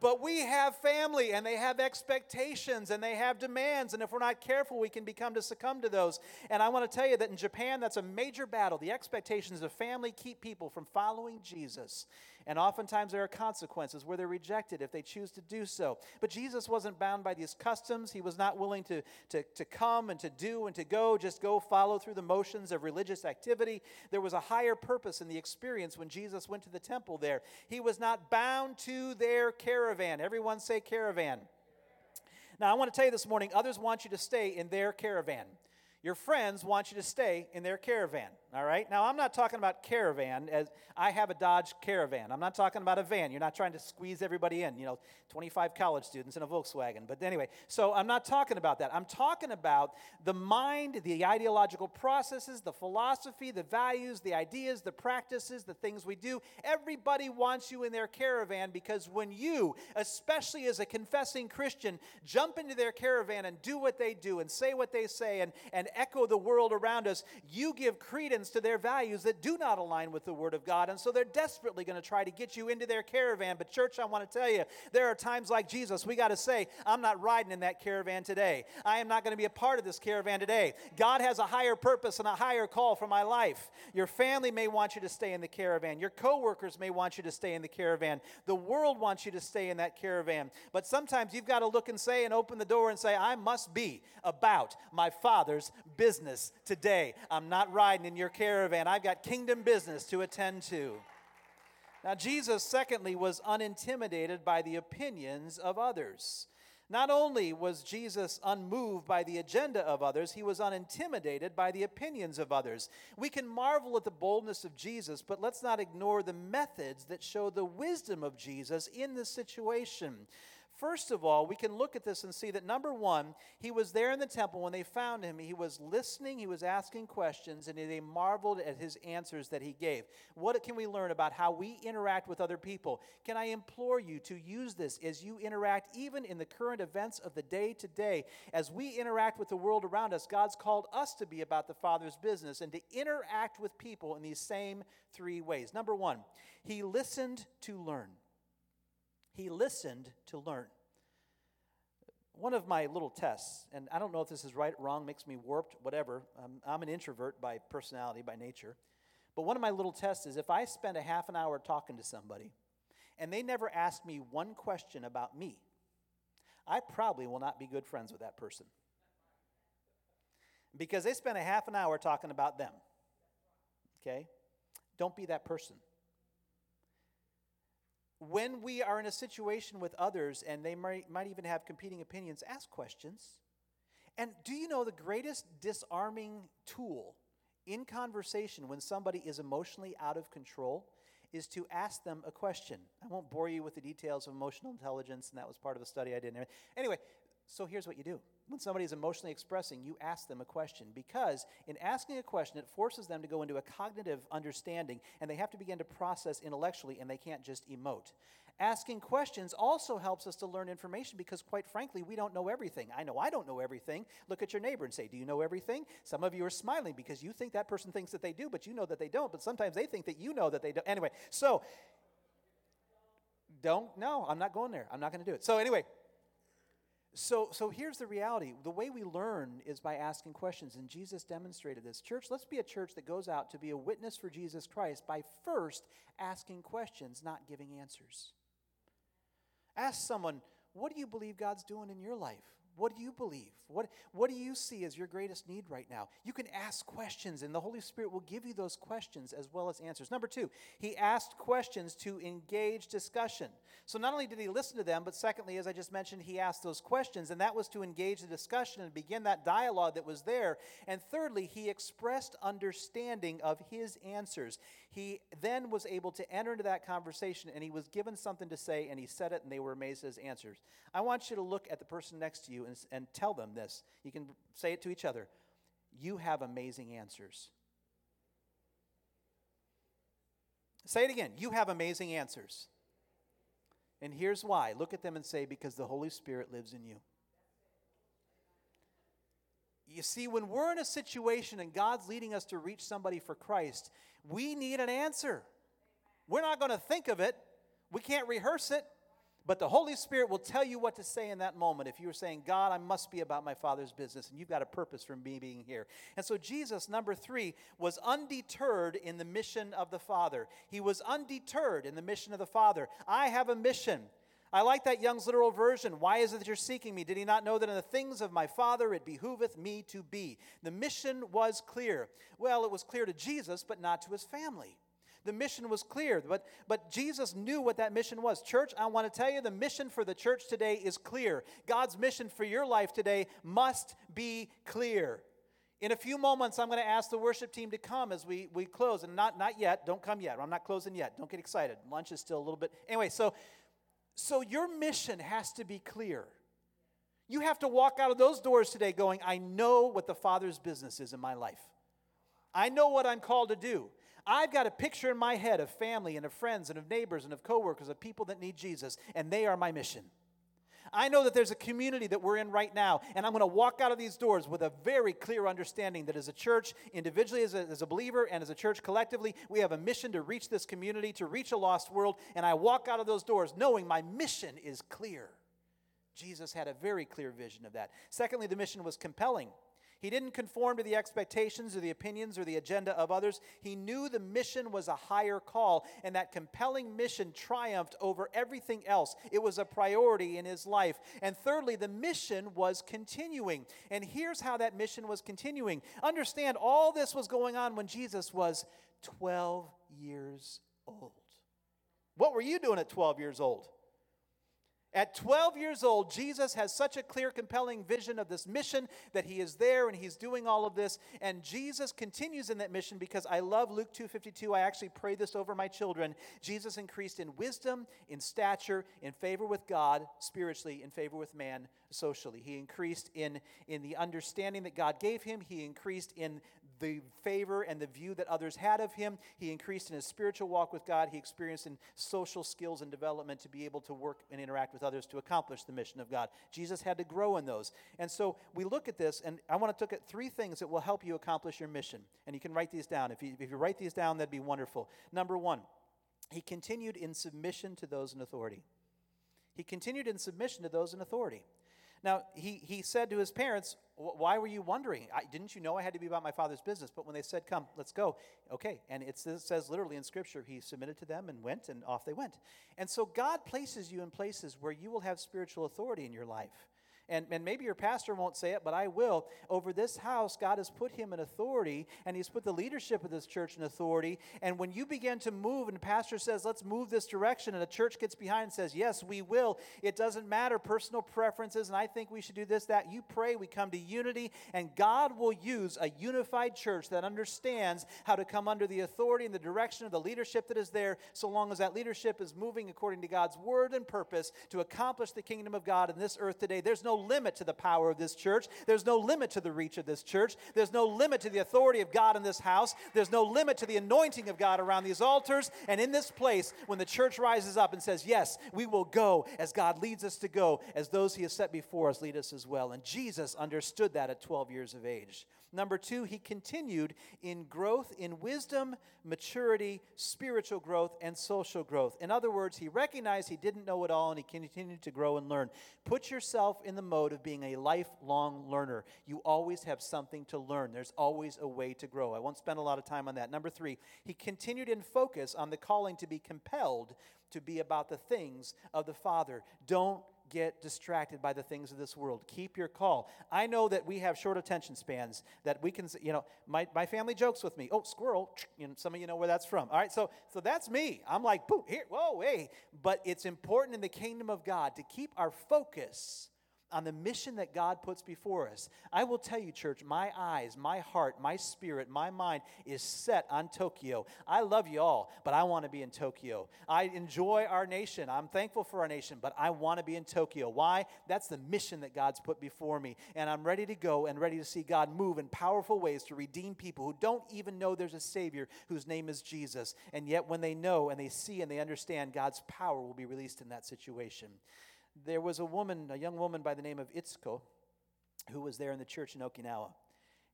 But we have family and they have expectations and they have demands. And if we're not careful, we can become to succumb to those. And I want to tell you that in Japan, that's a major battle. The expectations of family keep people from following Jesus. And oftentimes there are consequences where they're rejected if they choose to do so. But Jesus wasn't bound by these customs. He was not willing to, to, to come and to do and to go, just go follow through the motions of religious activity. There was a higher purpose in the experience when Jesus went to the temple there. He was not bound to their caravan. Everyone say caravan. Now, I want to tell you this morning others want you to stay in their caravan. Your friends want you to stay in their caravan. All right? Now, I'm not talking about caravan as I have a Dodge Caravan. I'm not talking about a van. You're not trying to squeeze everybody in, you know, 25 college students in a Volkswagen. But anyway, so I'm not talking about that. I'm talking about the mind, the ideological processes, the philosophy, the values, the ideas, the practices, the things we do. Everybody wants you in their caravan because when you, especially as a confessing Christian, jump into their caravan and do what they do and say what they say and, and echo the world around us, you give credence to their values that do not align with the Word of God. And so they're desperately going to try to get you into their caravan. But, church, I want to tell you, there are times like Jesus, we got to say, I'm not riding in that caravan today. I am not going to be a part of this caravan today. God has a higher purpose and a higher call for my life. Your family may want you to stay in the caravan, your coworkers may want you to stay in the caravan, the world wants you to stay in that caravan. But sometimes you've got to look and say and open the door and say, I must be about my Father's business today. I'm not riding in your your caravan. I've got kingdom business to attend to. Now, Jesus, secondly, was unintimidated by the opinions of others. Not only was Jesus unmoved by the agenda of others, he was unintimidated by the opinions of others. We can marvel at the boldness of Jesus, but let's not ignore the methods that show the wisdom of Jesus in this situation. First of all, we can look at this and see that number one, he was there in the temple when they found him. He was listening, he was asking questions, and they marveled at his answers that he gave. What can we learn about how we interact with other people? Can I implore you to use this as you interact, even in the current events of the day to day? As we interact with the world around us, God's called us to be about the Father's business and to interact with people in these same three ways. Number one, he listened to learn. He listened to learn. One of my little tests, and I don't know if this is right, wrong, makes me warped, whatever. Um, I'm an introvert by personality, by nature. But one of my little tests is if I spend a half an hour talking to somebody and they never ask me one question about me, I probably will not be good friends with that person. Because they spent a half an hour talking about them. Okay? Don't be that person when we are in a situation with others and they might, might even have competing opinions, ask questions. And do you know the greatest disarming tool in conversation when somebody is emotionally out of control is to ask them a question? I won't bore you with the details of emotional intelligence, and that was part of a study I did. Anyway, so here's what you do. When somebody is emotionally expressing, you ask them a question because in asking a question, it forces them to go into a cognitive understanding and they have to begin to process intellectually and they can't just emote. Asking questions also helps us to learn information because, quite frankly, we don't know everything. I know I don't know everything. Look at your neighbor and say, Do you know everything? Some of you are smiling because you think that person thinks that they do, but you know that they don't. But sometimes they think that you know that they don't. Anyway, so don't, no, I'm not going there. I'm not going to do it. So, anyway, so, so here's the reality. The way we learn is by asking questions, and Jesus demonstrated this. Church, let's be a church that goes out to be a witness for Jesus Christ by first asking questions, not giving answers. Ask someone, what do you believe God's doing in your life? What do you believe? What, what do you see as your greatest need right now? You can ask questions, and the Holy Spirit will give you those questions as well as answers. Number two, he asked questions to engage discussion. So not only did he listen to them, but secondly, as I just mentioned, he asked those questions, and that was to engage the discussion and begin that dialogue that was there. And thirdly, he expressed understanding of his answers. He then was able to enter into that conversation, and he was given something to say, and he said it, and they were amazed at his answers. I want you to look at the person next to you and, and tell them this. You can say it to each other. You have amazing answers. Say it again. You have amazing answers. And here's why. Look at them and say, because the Holy Spirit lives in you. You see, when we're in a situation and God's leading us to reach somebody for Christ, we need an answer. We're not going to think of it, we can't rehearse it. But the Holy Spirit will tell you what to say in that moment. If you're saying, God, I must be about my Father's business, and you've got a purpose for me being here. And so Jesus, number three, was undeterred in the mission of the Father. He was undeterred in the mission of the Father. I have a mission. I like that Young's literal version. Why is it that you're seeking me? Did he not know that in the things of my Father it behooveth me to be? The mission was clear. Well, it was clear to Jesus, but not to his family. The mission was clear, but, but Jesus knew what that mission was. Church, I want to tell you the mission for the church today is clear. God's mission for your life today must be clear. In a few moments, I'm going to ask the worship team to come as we, we close. And not, not yet. Don't come yet. I'm not closing yet. Don't get excited. Lunch is still a little bit. Anyway, so, so your mission has to be clear. You have to walk out of those doors today going, I know what the Father's business is in my life. I know what I'm called to do. I've got a picture in my head of family and of friends and of neighbors and of coworkers, of people that need Jesus, and they are my mission. I know that there's a community that we're in right now, and I'm going to walk out of these doors with a very clear understanding that as a church, individually, as a, as a believer, and as a church collectively, we have a mission to reach this community, to reach a lost world, and I walk out of those doors knowing my mission is clear. Jesus had a very clear vision of that. Secondly, the mission was compelling. He didn't conform to the expectations or the opinions or the agenda of others. He knew the mission was a higher call, and that compelling mission triumphed over everything else. It was a priority in his life. And thirdly, the mission was continuing. And here's how that mission was continuing. Understand, all this was going on when Jesus was 12 years old. What were you doing at 12 years old? At 12 years old, Jesus has such a clear, compelling vision of this mission that he is there and he's doing all of this. And Jesus continues in that mission because I love Luke 2.52. I actually pray this over my children. Jesus increased in wisdom, in stature, in favor with God, spiritually, in favor with man, socially. He increased in, in the understanding that God gave him. He increased in the favor and the view that others had of him. He increased in his spiritual walk with God. He experienced in social skills and development to be able to work and interact with others to accomplish the mission of God. Jesus had to grow in those. And so we look at this, and I want to look at three things that will help you accomplish your mission. And you can write these down. If you, if you write these down, that'd be wonderful. Number one, he continued in submission to those in authority. He continued in submission to those in authority. Now, he, he said to his parents, Why were you wondering? I, didn't you know I had to be about my father's business? But when they said, Come, let's go, okay. And it says literally in Scripture, he submitted to them and went, and off they went. And so God places you in places where you will have spiritual authority in your life and, and maybe your pastor won't say it, but I will. Over this house, God has put him in authority, and he's put the leadership of this church in authority. And when you begin to move, and the pastor says, let's move this direction, and the church gets behind and says, yes, we will, it doesn't matter personal preferences, and I think we should do this, that. You pray, we come to unity, and God will use a unified church that understands how to come under the authority and the direction of the leadership that is there, so long as that leadership is moving according to God's word and purpose to accomplish the kingdom of God in this earth today. There's no limit to the power of this church. There's no limit to the reach of this church. There's no limit to the authority of God in this house. There's no limit to the anointing of God around these altars. And in this place, when the church rises up and says, Yes, we will go as God leads us to go, as those he has set before us lead us as well. And Jesus understood that at 12 years of age. Number two, he continued in growth in wisdom, maturity, spiritual growth, and social growth. In other words, he recognized he didn't know it all and he continued to grow and learn. Put yourself in the mode of being a lifelong learner. You always have something to learn, there's always a way to grow. I won't spend a lot of time on that. Number three, he continued in focus on the calling to be compelled to be about the things of the Father. Don't get distracted by the things of this world. Keep your call. I know that we have short attention spans that we can, you know, my, my family jokes with me. Oh, squirrel. You know, some of you know where that's from. All right, so so that's me. I'm like, boom, here, whoa, hey. But it's important in the kingdom of God to keep our focus on the mission that God puts before us. I will tell you, church, my eyes, my heart, my spirit, my mind is set on Tokyo. I love you all, but I want to be in Tokyo. I enjoy our nation. I'm thankful for our nation, but I want to be in Tokyo. Why? That's the mission that God's put before me. And I'm ready to go and ready to see God move in powerful ways to redeem people who don't even know there's a Savior whose name is Jesus. And yet, when they know and they see and they understand, God's power will be released in that situation there was a woman, a young woman by the name of Itsuko, who was there in the church in Okinawa.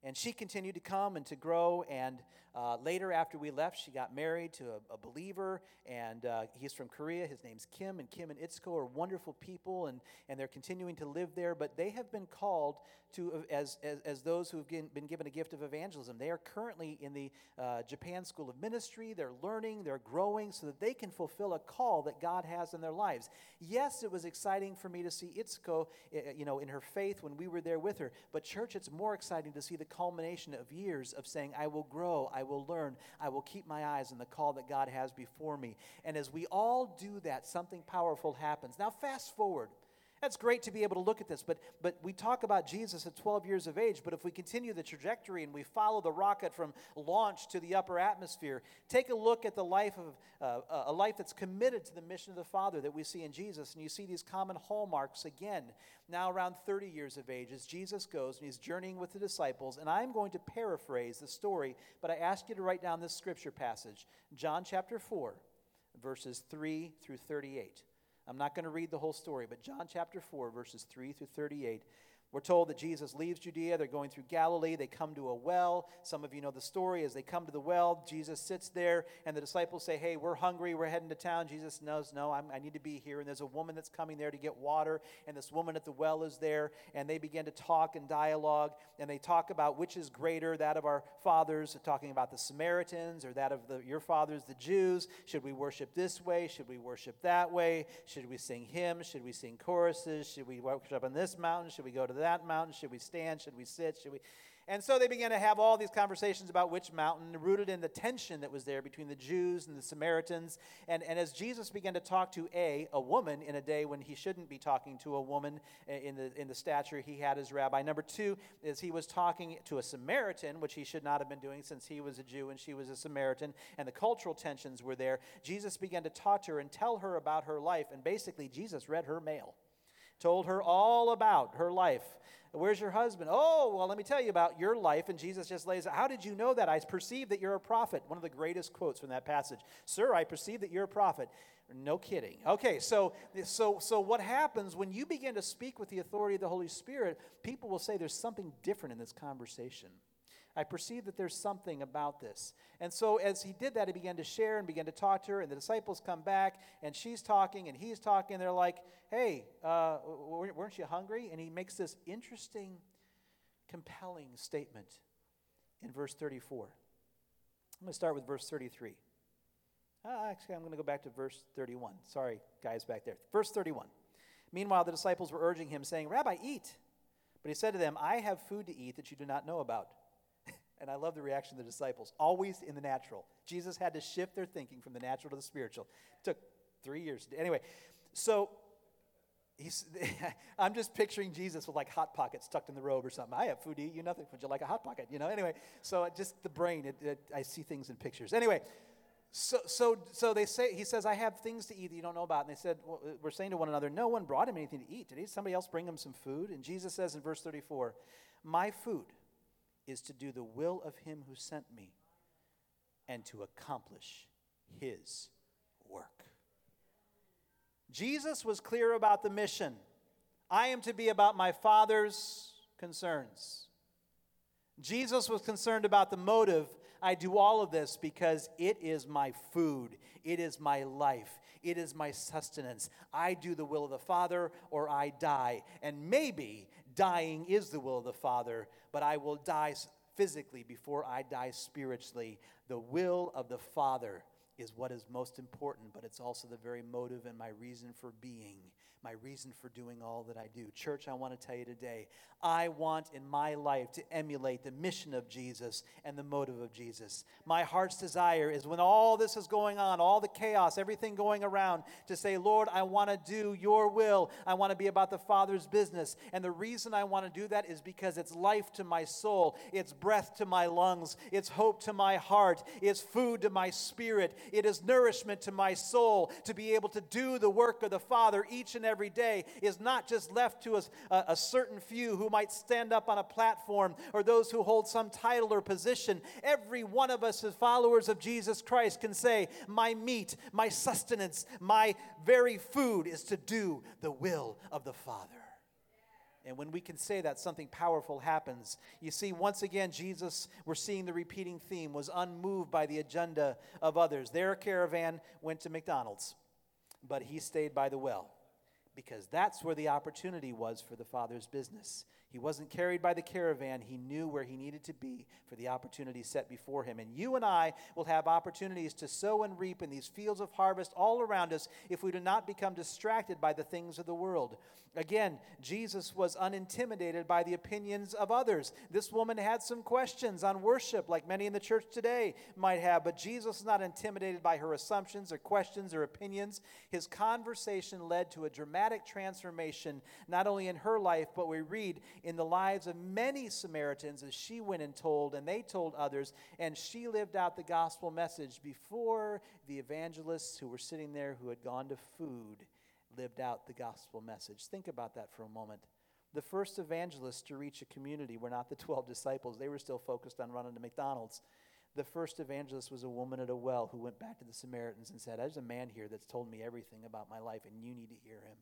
And she continued to come and to grow. And uh, later, after we left, she got married to a, a believer. And uh, he's from Korea. His name's Kim. And Kim and Itsuko are wonderful people. And, and they're continuing to live there. But they have been called to, as, as, as those who have been given a gift of evangelism. They are currently in the uh, Japan School of Ministry. They're learning, they're growing so that they can fulfill a call that God has in their lives. Yes, it was exciting for me to see Itsuko, eh, eh, you know, in her faith when we were there with her. But, church, it's more exciting to see the culmination of years of saying, I will grow, I will learn, I will keep my eyes on the call that God has before me. And as we all do that, something powerful happens. Now, fast forward. That's great to be able to look at this, but, but we talk about Jesus at 12 years of age. But if we continue the trajectory and we follow the rocket from launch to the upper atmosphere, take a look at the life of uh, a life that's committed to the mission of the Father that we see in Jesus, and you see these common hallmarks again. Now, around 30 years of age, as Jesus goes and he's journeying with the disciples, and I'm going to paraphrase the story, but I ask you to write down this scripture passage John chapter 4, verses 3 through 38. I'm not going to read the whole story, but John chapter 4, verses 3 through 38 we're told that Jesus leaves Judea. They're going through Galilee. They come to a well. Some of you know the story. As they come to the well, Jesus sits there, and the disciples say, Hey, we're hungry. We're heading to town. Jesus knows, No, I'm, i need to be here. And there's a woman that's coming there to get water, and this woman at the well is there. And they begin to talk and dialogue, and they talk about which is greater, that of our fathers, talking about the Samaritans, or that of the, your fathers, the Jews. Should we worship this way? Should we worship that way? Should we sing hymns? Should we sing choruses? Should we worship on this mountain? Should we go to that? That mountain? Should we stand? Should we sit? Should we? And so they began to have all these conversations about which mountain, rooted in the tension that was there between the Jews and the Samaritans. And, and as Jesus began to talk to A, a woman, in a day when he shouldn't be talking to a woman eh, in the, in the stature he had as rabbi. Number two is he was talking to a Samaritan, which he should not have been doing since he was a Jew and she was a Samaritan, and the cultural tensions were there. Jesus began to talk to her and tell her about her life. And basically, Jesus read her mail told her all about her life. Where's your husband? Oh, well, let me tell you about your life. And Jesus just lays out, How did you know that? I perceive that you're a prophet. One of the greatest quotes from that passage. Sir, I perceive that you're a prophet. No kidding. Okay, so, so, so what happens when you begin to speak with the authority of the Holy Spirit, people will say there's something different in this conversation. I perceive that there's something about this. And so as he did that, he began to share and began to talk to her, and the disciples come back, and she's talking, and he's talking, and they're like, hey, uh, weren't you hungry? And he makes this interesting, compelling statement in verse 34. I'm going to start with verse 33. Uh, actually, I'm going to go back to verse 31. Sorry, guys back there. Verse 31. Meanwhile, the disciples were urging him, saying, Rabbi, eat. But he said to them, I have food to eat that you do not know about. And I love the reaction of the disciples, always in the natural. Jesus had to shift their thinking from the natural to the spiritual. It took three years. Anyway, so he's, *laughs* I'm just picturing Jesus with like hot pockets tucked in the robe or something. I have food to eat, you nothing. Would you like a hot pocket? You know, anyway, so just the brain, it, it, I see things in pictures. Anyway, So, so, so they say, he says, I have things to eat that you don't know about. And they said, well, uh, we're saying to one another, no one brought him anything to eat. Did he, somebody else bring him some food? And Jesus says in verse 34, My food is to do the will of him who sent me and to accomplish his work. Jesus was clear about the mission. I am to be about my Father's concerns. Jesus was concerned about the motive I do all of this because it is my food, it is my life, it is my sustenance. I do the will of the Father or I die. And maybe dying is the will of the Father, but I will die physically before I die spiritually. The will of the Father is what is most important, but it's also the very motive and my reason for being my reason for doing all that I do. Church, I want to tell you today, I want in my life to emulate the mission of Jesus and the motive of Jesus. My heart's desire is when all this is going on, all the chaos, everything going around, to say, Lord, I want to do your will. I want to be about the Father's business. And the reason I want to do that is because it's life to my soul, it's breath to my lungs, it's hope to my heart, it's food to my spirit, it is nourishment to my soul to be able to do the work of the Father each and every every day is not just left to a, a certain few who might stand up on a platform or those who hold some title or position. Every one of us, as followers of Jesus Christ, can say, My meat, my sustenance, my very food is to do the will of the Father. And when we can say that, something powerful happens. You see, once again, Jesus, we're seeing the repeating theme, was unmoved by the agenda of others. Their caravan went to McDonald's, but he stayed by the well because that's where the opportunity was for the Father's business. He wasn't carried by the caravan. He knew where he needed to be for the opportunity set before him. And you and I will have opportunities to sow and reap in these fields of harvest all around us if we do not become distracted by the things of the world. Again, Jesus was unintimidated by the opinions of others. This woman had some questions on worship, like many in the church today might have, but Jesus was not intimidated by her assumptions or questions or opinions. His conversation led to a dramatic transformation, not only in her life, but we read in the lives of many Samaritans as she went and told, and they told others, and she lived out the gospel message before the evangelists who were sitting there who had gone to food lived out the gospel message. Think about that for a moment. The first evangelists to reach a community were not the *laughs* 12 disciples, they were still focused on running to McDonald's. The first evangelist was a woman at a well who went back to the Samaritans and said, There's a man here that's told me everything about my life, and you need to hear him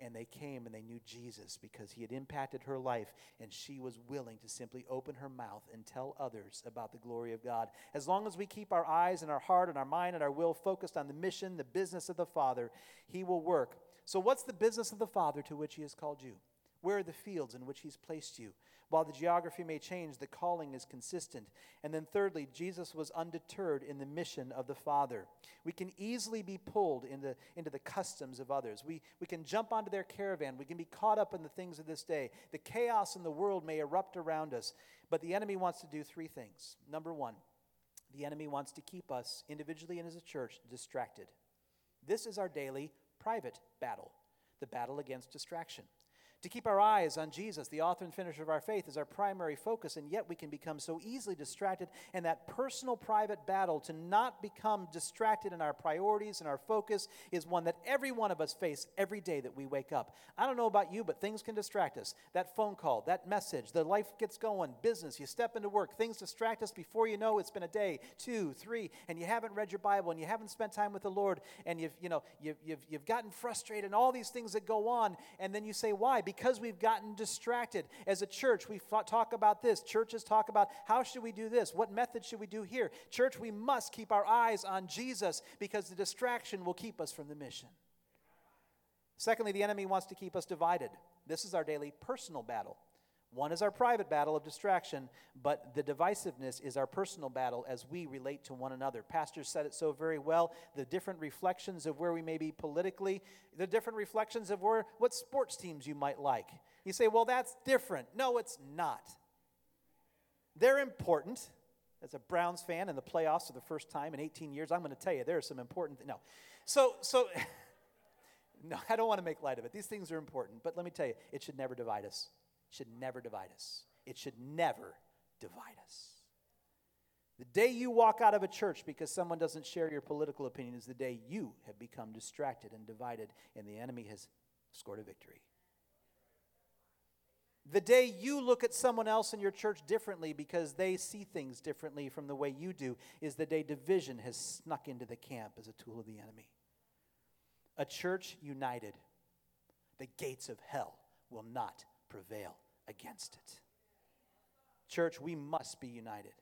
and they came and they knew Jesus because he had impacted her life and she was willing to simply open her mouth and tell others about the glory of God. As long as we keep our eyes and our heart and our mind and our will focused on the mission, the business of the Father, he will work. So, what's the business of the Father to which he has called you? Where are the fields in which he's placed you? While the geography may change, the calling is consistent. And then, thirdly, Jesus was undeterred in the mission of the Father. We can easily be pulled into, into the customs of others. We, we can jump onto their caravan. We can be caught up in the things of this day. The chaos in the world may erupt around us, but the enemy wants to do three things. Number one, the enemy wants to keep us, individually and as a church, distracted. This is our daily private battle the battle against distraction. To keep our eyes on Jesus, the author and finisher of our faith, is our primary focus, and yet we can become so easily distracted. And that personal, private battle to not become distracted in our priorities and our focus is one that every one of us face every day that we wake up. I don't know about you, but things can distract us. That phone call, that message, the life gets going, business, you step into work, things distract us before you know it's been a day, two, three, and you haven't read your Bible and you haven't spent time with the Lord, and you've, you know, you've, you've, you've gotten frustrated and all these things that go on, and then you say, why? because we've gotten distracted. As a church, we talk about this. Churches talk about how should we do this? What method should we do here? Church, we must keep our eyes on Jesus because the distraction will keep us from the mission. Secondly, the enemy wants to keep us divided. This is our daily personal battle. One is our private battle of distraction, but the divisiveness is our personal battle as we relate to one another. Pastor said it so very well. The different reflections of where we may be politically, the different reflections of where, what sports teams you might like. You say, well, that's different. No, it's not. They're important. As a Browns fan in the playoffs for the first time in 18 years, I'm going to tell you there are some important. No, so so. *laughs* no, I don't want to make light of it. These things are important, but let me tell you, it should never divide us should never divide us. It should never divide us. The day you walk out of a church because someone doesn't share your political opinion is the day you have become distracted and divided, and the enemy has scored a victory. The day you look at someone else in your church differently because they see things differently from the way you do is the day division has snuck into the camp as a tool of the enemy. A church united, the gates of hell will not prevail against it. Church, we must be united.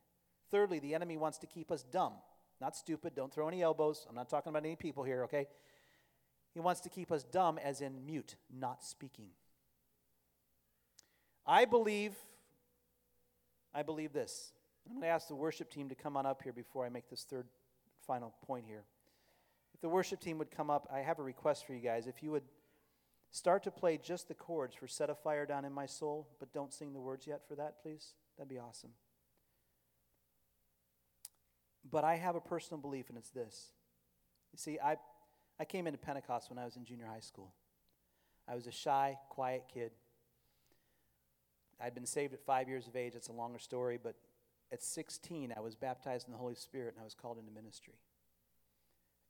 Thirdly, the enemy wants to keep us dumb, not stupid. Don't throw any elbows. I'm not talking about any people here, okay? He wants to keep us dumb, as in mute, not speaking. I believe, I believe this. I'm going to ask the worship team to come on up here before I make this third final point here. If the worship team would come up, I have a request for you guys. If you would start to play just the chords for Set a Fire Down in My Soul, but don't sing the words yet for that, please, that'd be awesome. But I have a personal belief, and it's this. You see, I, I came into Pentecost when I was in junior high school. I was a shy, quiet kid. I'd been saved at five years of age. It's a longer story, but at 16, I was baptized in the Holy Spirit and I was called into ministry.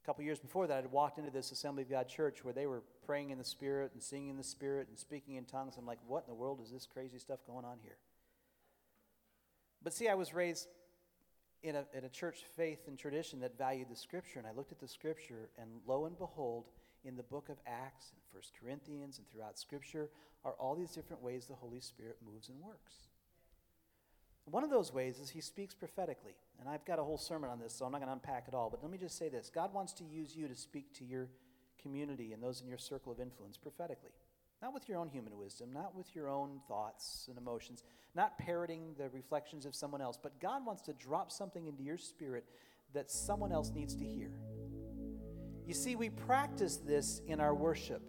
Couple years before that, I'd walked into this Assembly of God church where they were praying in the Spirit and singing in the Spirit and speaking in tongues. I'm like, what in the world is this crazy stuff going on here? But see, I was raised in a, in a church faith and tradition that valued the scripture. And I looked at the scripture, and lo and behold, in the book of Acts and First Corinthians and throughout scripture are all these different ways the Holy Spirit moves and works. One of those ways is he speaks prophetically. And I've got a whole sermon on this, so I'm not going to unpack it all. But let me just say this God wants to use you to speak to your community and those in your circle of influence prophetically. Not with your own human wisdom, not with your own thoughts and emotions, not parroting the reflections of someone else, but God wants to drop something into your spirit that someone else needs to hear. You see, we practice this in our worship.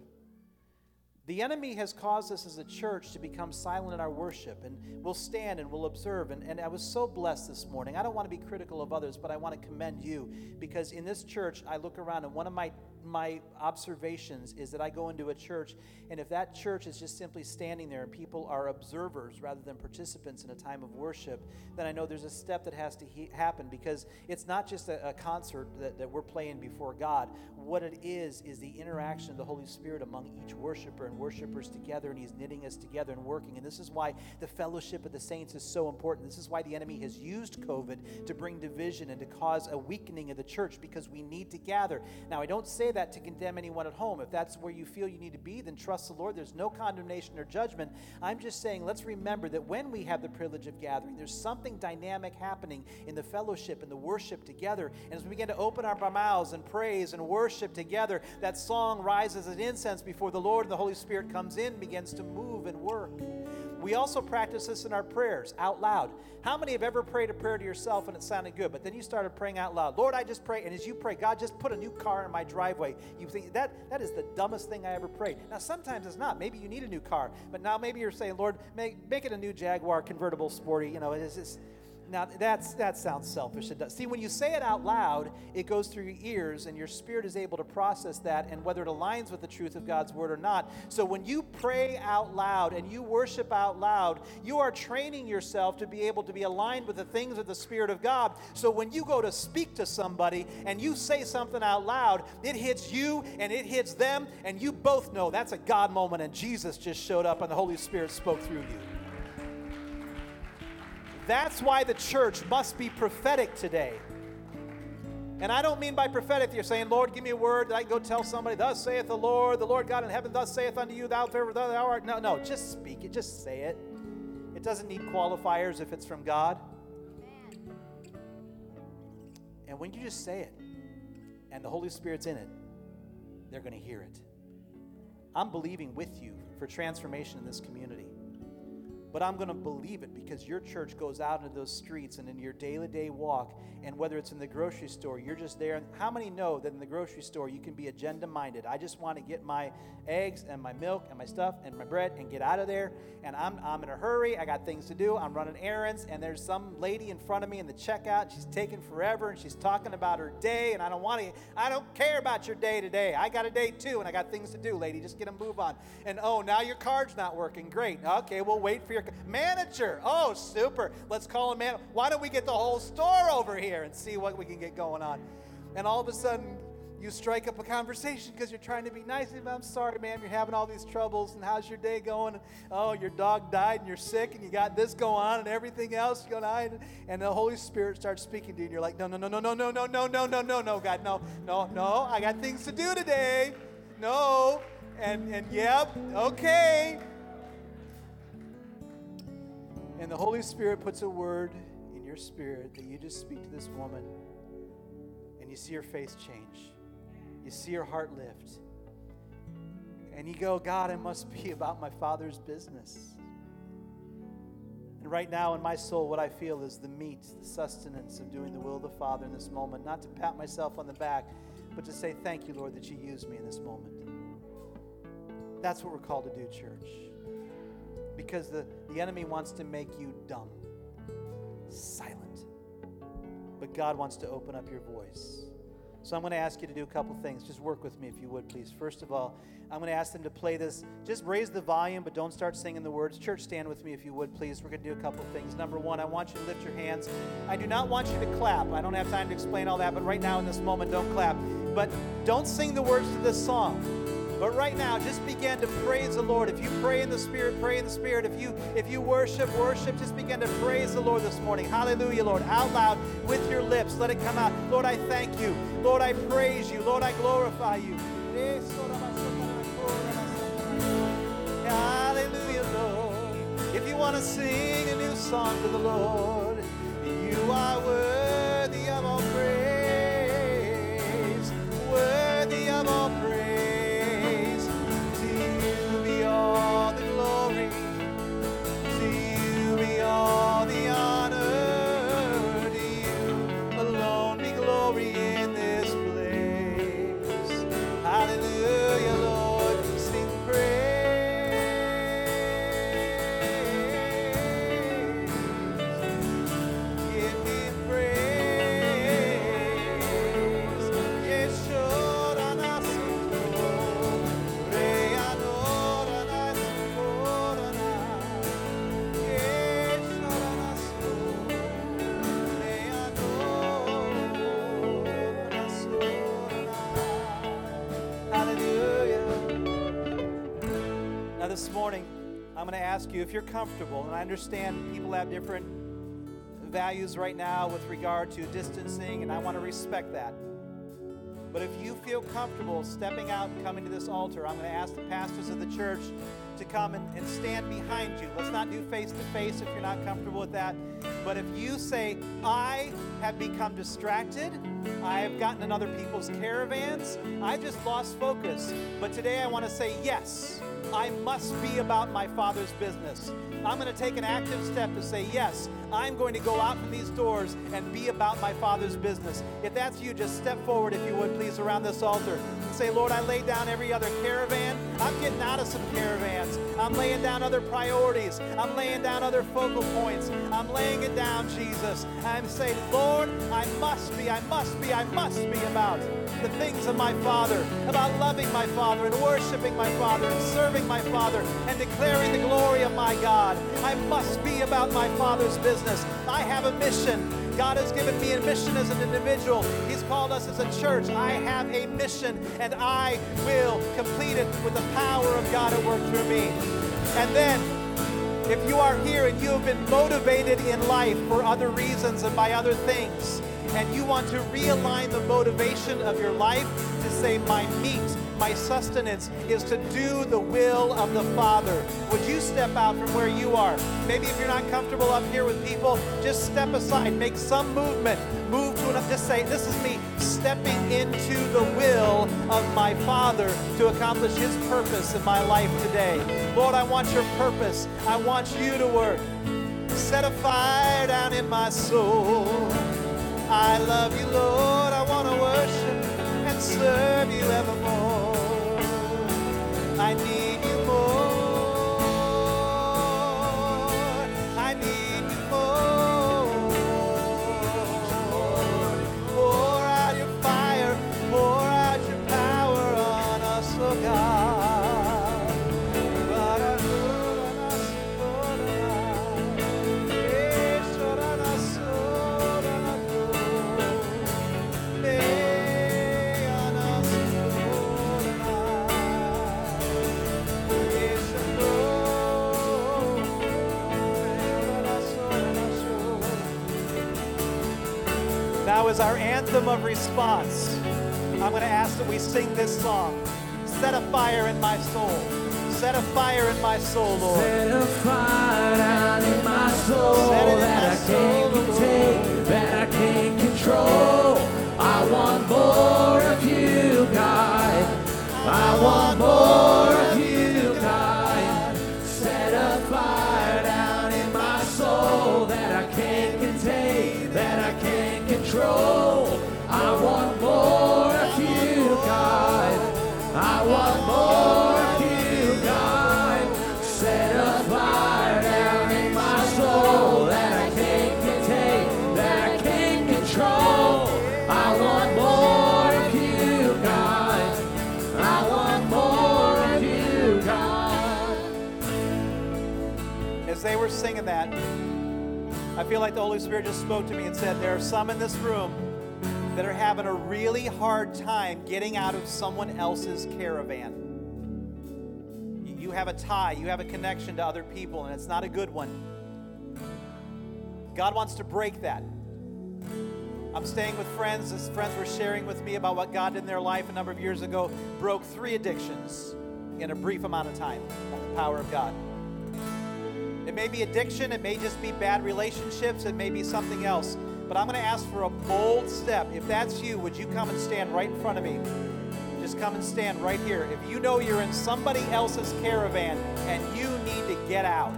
The enemy has caused us as a church to become silent in our worship, and we'll stand and we'll observe. And, and I was so blessed this morning. I don't want to be critical of others, but I want to commend you because in this church, I look around and one of my my observations is that I go into a church, and if that church is just simply standing there and people are observers rather than participants in a time of worship, then I know there's a step that has to he- happen because it's not just a, a concert that, that we're playing before God. What it is, is the interaction of the Holy Spirit among each worshiper and worshipers together, and He's knitting us together and working. And this is why the fellowship of the saints is so important. This is why the enemy has used COVID to bring division and to cause a weakening of the church because we need to gather. Now, I don't say that to condemn anyone at home. If that's where you feel you need to be, then trust the Lord. There's no condemnation or judgment. I'm just saying, let's remember that when we have the privilege of gathering, there's something dynamic happening in the fellowship and the worship together. And as we begin to open our mouths and praise and worship together, that song rises as incense before the Lord, and the Holy Spirit comes in, begins to move and work. We also practice this in our prayers out loud. How many have ever prayed a prayer to yourself and it sounded good, but then you started praying out loud? Lord, I just pray, and as you pray, God, just put a new car in my driveway. You think that that is the dumbest thing I ever prayed. Now sometimes it's not. Maybe you need a new car, but now maybe you're saying, Lord, make make it a new Jaguar convertible sporty. You know, it's just now, that's, that sounds selfish. It does. See, when you say it out loud, it goes through your ears, and your spirit is able to process that and whether it aligns with the truth of God's word or not. So, when you pray out loud and you worship out loud, you are training yourself to be able to be aligned with the things of the Spirit of God. So, when you go to speak to somebody and you say something out loud, it hits you and it hits them, and you both know that's a God moment, and Jesus just showed up and the Holy Spirit spoke through you. That's why the church must be prophetic today. And I don't mean by prophetic, you're saying, Lord, give me a word that I can go tell somebody, Thus saith the Lord, the Lord God in heaven, thus saith unto you, Thou favor thou art. No, no, just speak it, just say it. It doesn't need qualifiers if it's from God. And when you just say it, and the Holy Spirit's in it, they're going to hear it. I'm believing with you for transformation in this community. But I'm going to believe it because your church goes out into those streets and in your daily day walk, and whether it's in the grocery store, you're just there. How many know that in the grocery store you can be agenda minded? I just want to get my eggs and my milk and my stuff and my bread and get out of there. And I'm, I'm in a hurry. I got things to do. I'm running errands, and there's some lady in front of me in the checkout. She's taking forever and she's talking about her day, and I don't want to, I don't care about your day today. I got a day too, and I got things to do, lady. Just get a move on. And oh, now your card's not working. Great. Okay, we'll wait for your Manager. Oh, super. Let's call him man. Why don't we get the whole store over here and see what we can get going on? And all of a sudden, you strike up a conversation because you're trying to be nice. I'm sorry, ma'am, you're having all these troubles, and how's your day going? Oh, your dog died, and you're sick, and you got this going on, and everything else going on. And the Holy Spirit starts speaking to you, and you're like, no, no, no, no, no, no, no, no, no, no, no, no, God, no, no, no, I got things to do today. No. And, and yep, okay. And the Holy Spirit puts a word in your spirit that you just speak to this woman, and you see her face change you see her heart lift. And you go, God, it must be about my Father's business. And right now in my soul, what I feel is the meat, the sustenance of doing the will of the Father in this moment. Not to pat myself on the back, but to say, Thank you, Lord, that you used me in this moment. That's what we're called to do, church. Because the, the enemy wants to make you dumb, silent. But God wants to open up your voice. So I'm going to ask you to do a couple things. Just work with me if you would, please. First of all, I'm going to ask them to play this. Just raise the volume, but don't start singing the words. Church, stand with me if you would, please. We're going to do a couple things. Number one, I want you to lift your hands. I do not want you to clap. I don't have time to explain all that, but right now in this moment, don't clap. But don't sing the words to this song. But right now, just begin to praise the Lord. If you pray in the Spirit, pray in the Spirit. If you if you worship, worship. Just begin to praise the Lord this morning. Hallelujah, Lord. Out loud with your lips. Let it come out. Lord, I thank you. Lord, I praise you. Lord, I glorify you. Hallelujah, Lord. If you want to sing a new song to the Lord, you are worthy ask you if you're comfortable, and I understand people have different values right now with regard to distancing, and I want to respect that. But if you feel comfortable stepping out and coming to this altar, I'm going to ask the pastors of the church to come and, and stand behind you. Let's not do face to face if you're not comfortable with that. But if you say, I have become distracted, I have gotten in other people's caravans, I just lost focus. But today I want to say, yes. I must be about my Father's business. I'm going to take an active step to say, yes, I'm going to go out from these doors and be about my Father's business. If that's you, just step forward, if you would, please, around this altar and say, Lord, I lay down every other caravan. I'm getting out of some caravans. I'm laying down other priorities. I'm laying down other focal points. I'm laying it down, Jesus. I'm saying, Lord, I must be, I must be, I must be about the things of my Father, about loving my Father and worshiping my Father and serving my Father and declaring the glory of my God. I must be about my Father's business. I have a mission. God has given me a mission as an individual. He's called us as a church. I have a mission, and I will complete it with the power of God at work through me. And then, if you are here and you have been motivated in life for other reasons and by other things, and you want to realign the motivation of your life to say, My meat, my sustenance is to do the will of the Father. Would you step out from where you are? Maybe if you're not comfortable up here with people, just step aside, make some movement. Move to enough, just say, This is me stepping into the will of my Father to accomplish His purpose in my life today. Lord, I want your purpose. I want you to work. Set a fire down in my soul. I love you, Lord. I want to worship and serve you evermore. I need of response, I'm going to ask that we sing this song Set a fire in my soul. Set a fire in my soul, Lord. Set a fire down in my soul in that my I soul, can't Lord. contain, that I can't control. I want more of you, God. I want more singing that, I feel like the Holy Spirit just spoke to me and said, There are some in this room that are having a really hard time getting out of someone else's caravan. You- have a tie, you have a connection to other people, and it's not a good one. God wants to break that. I'm staying with friends, as friends were sharing with me about what God did in their life a number of years ago, broke three addictions in a brief amount of time by the power of God. It may be addiction, it may just be bad relationships, it may be something else. But I'm going to ask for a bold step. If that's you, would you come and stand right in front of me? Just come and stand right here. If you know you're in somebody else's caravan and you need to get out,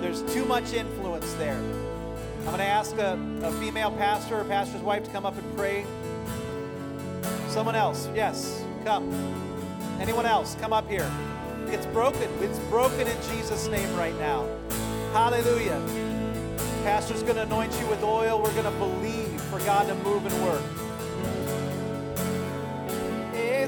there's too much influence there. I'm going to ask a, a female pastor or pastor's wife to come up and pray. Someone else, yes, come. Anyone else, come up here. It's broken. It's broken in Jesus' name right now. Hallelujah. Pastor's going to anoint you with oil. We're going to believe for God to move and work. Eh,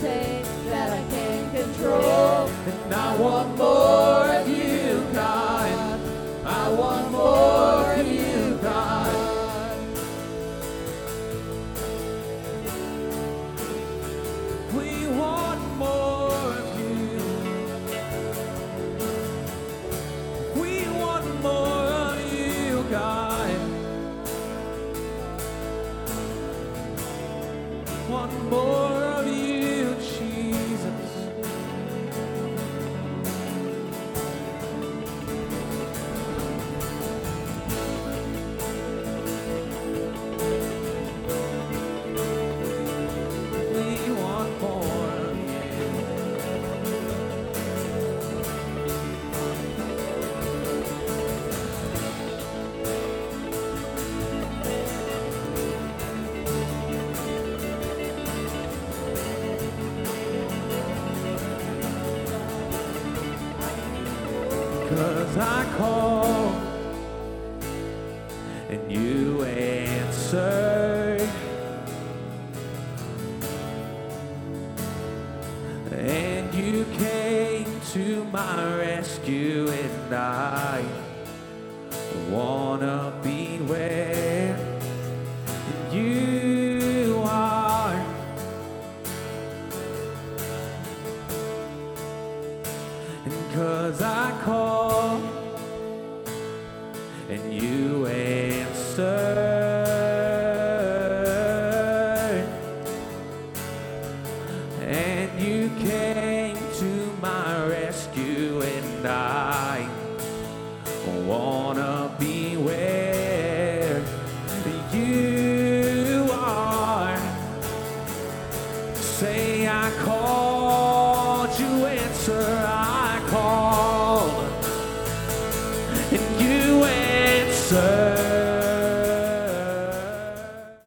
wanna be where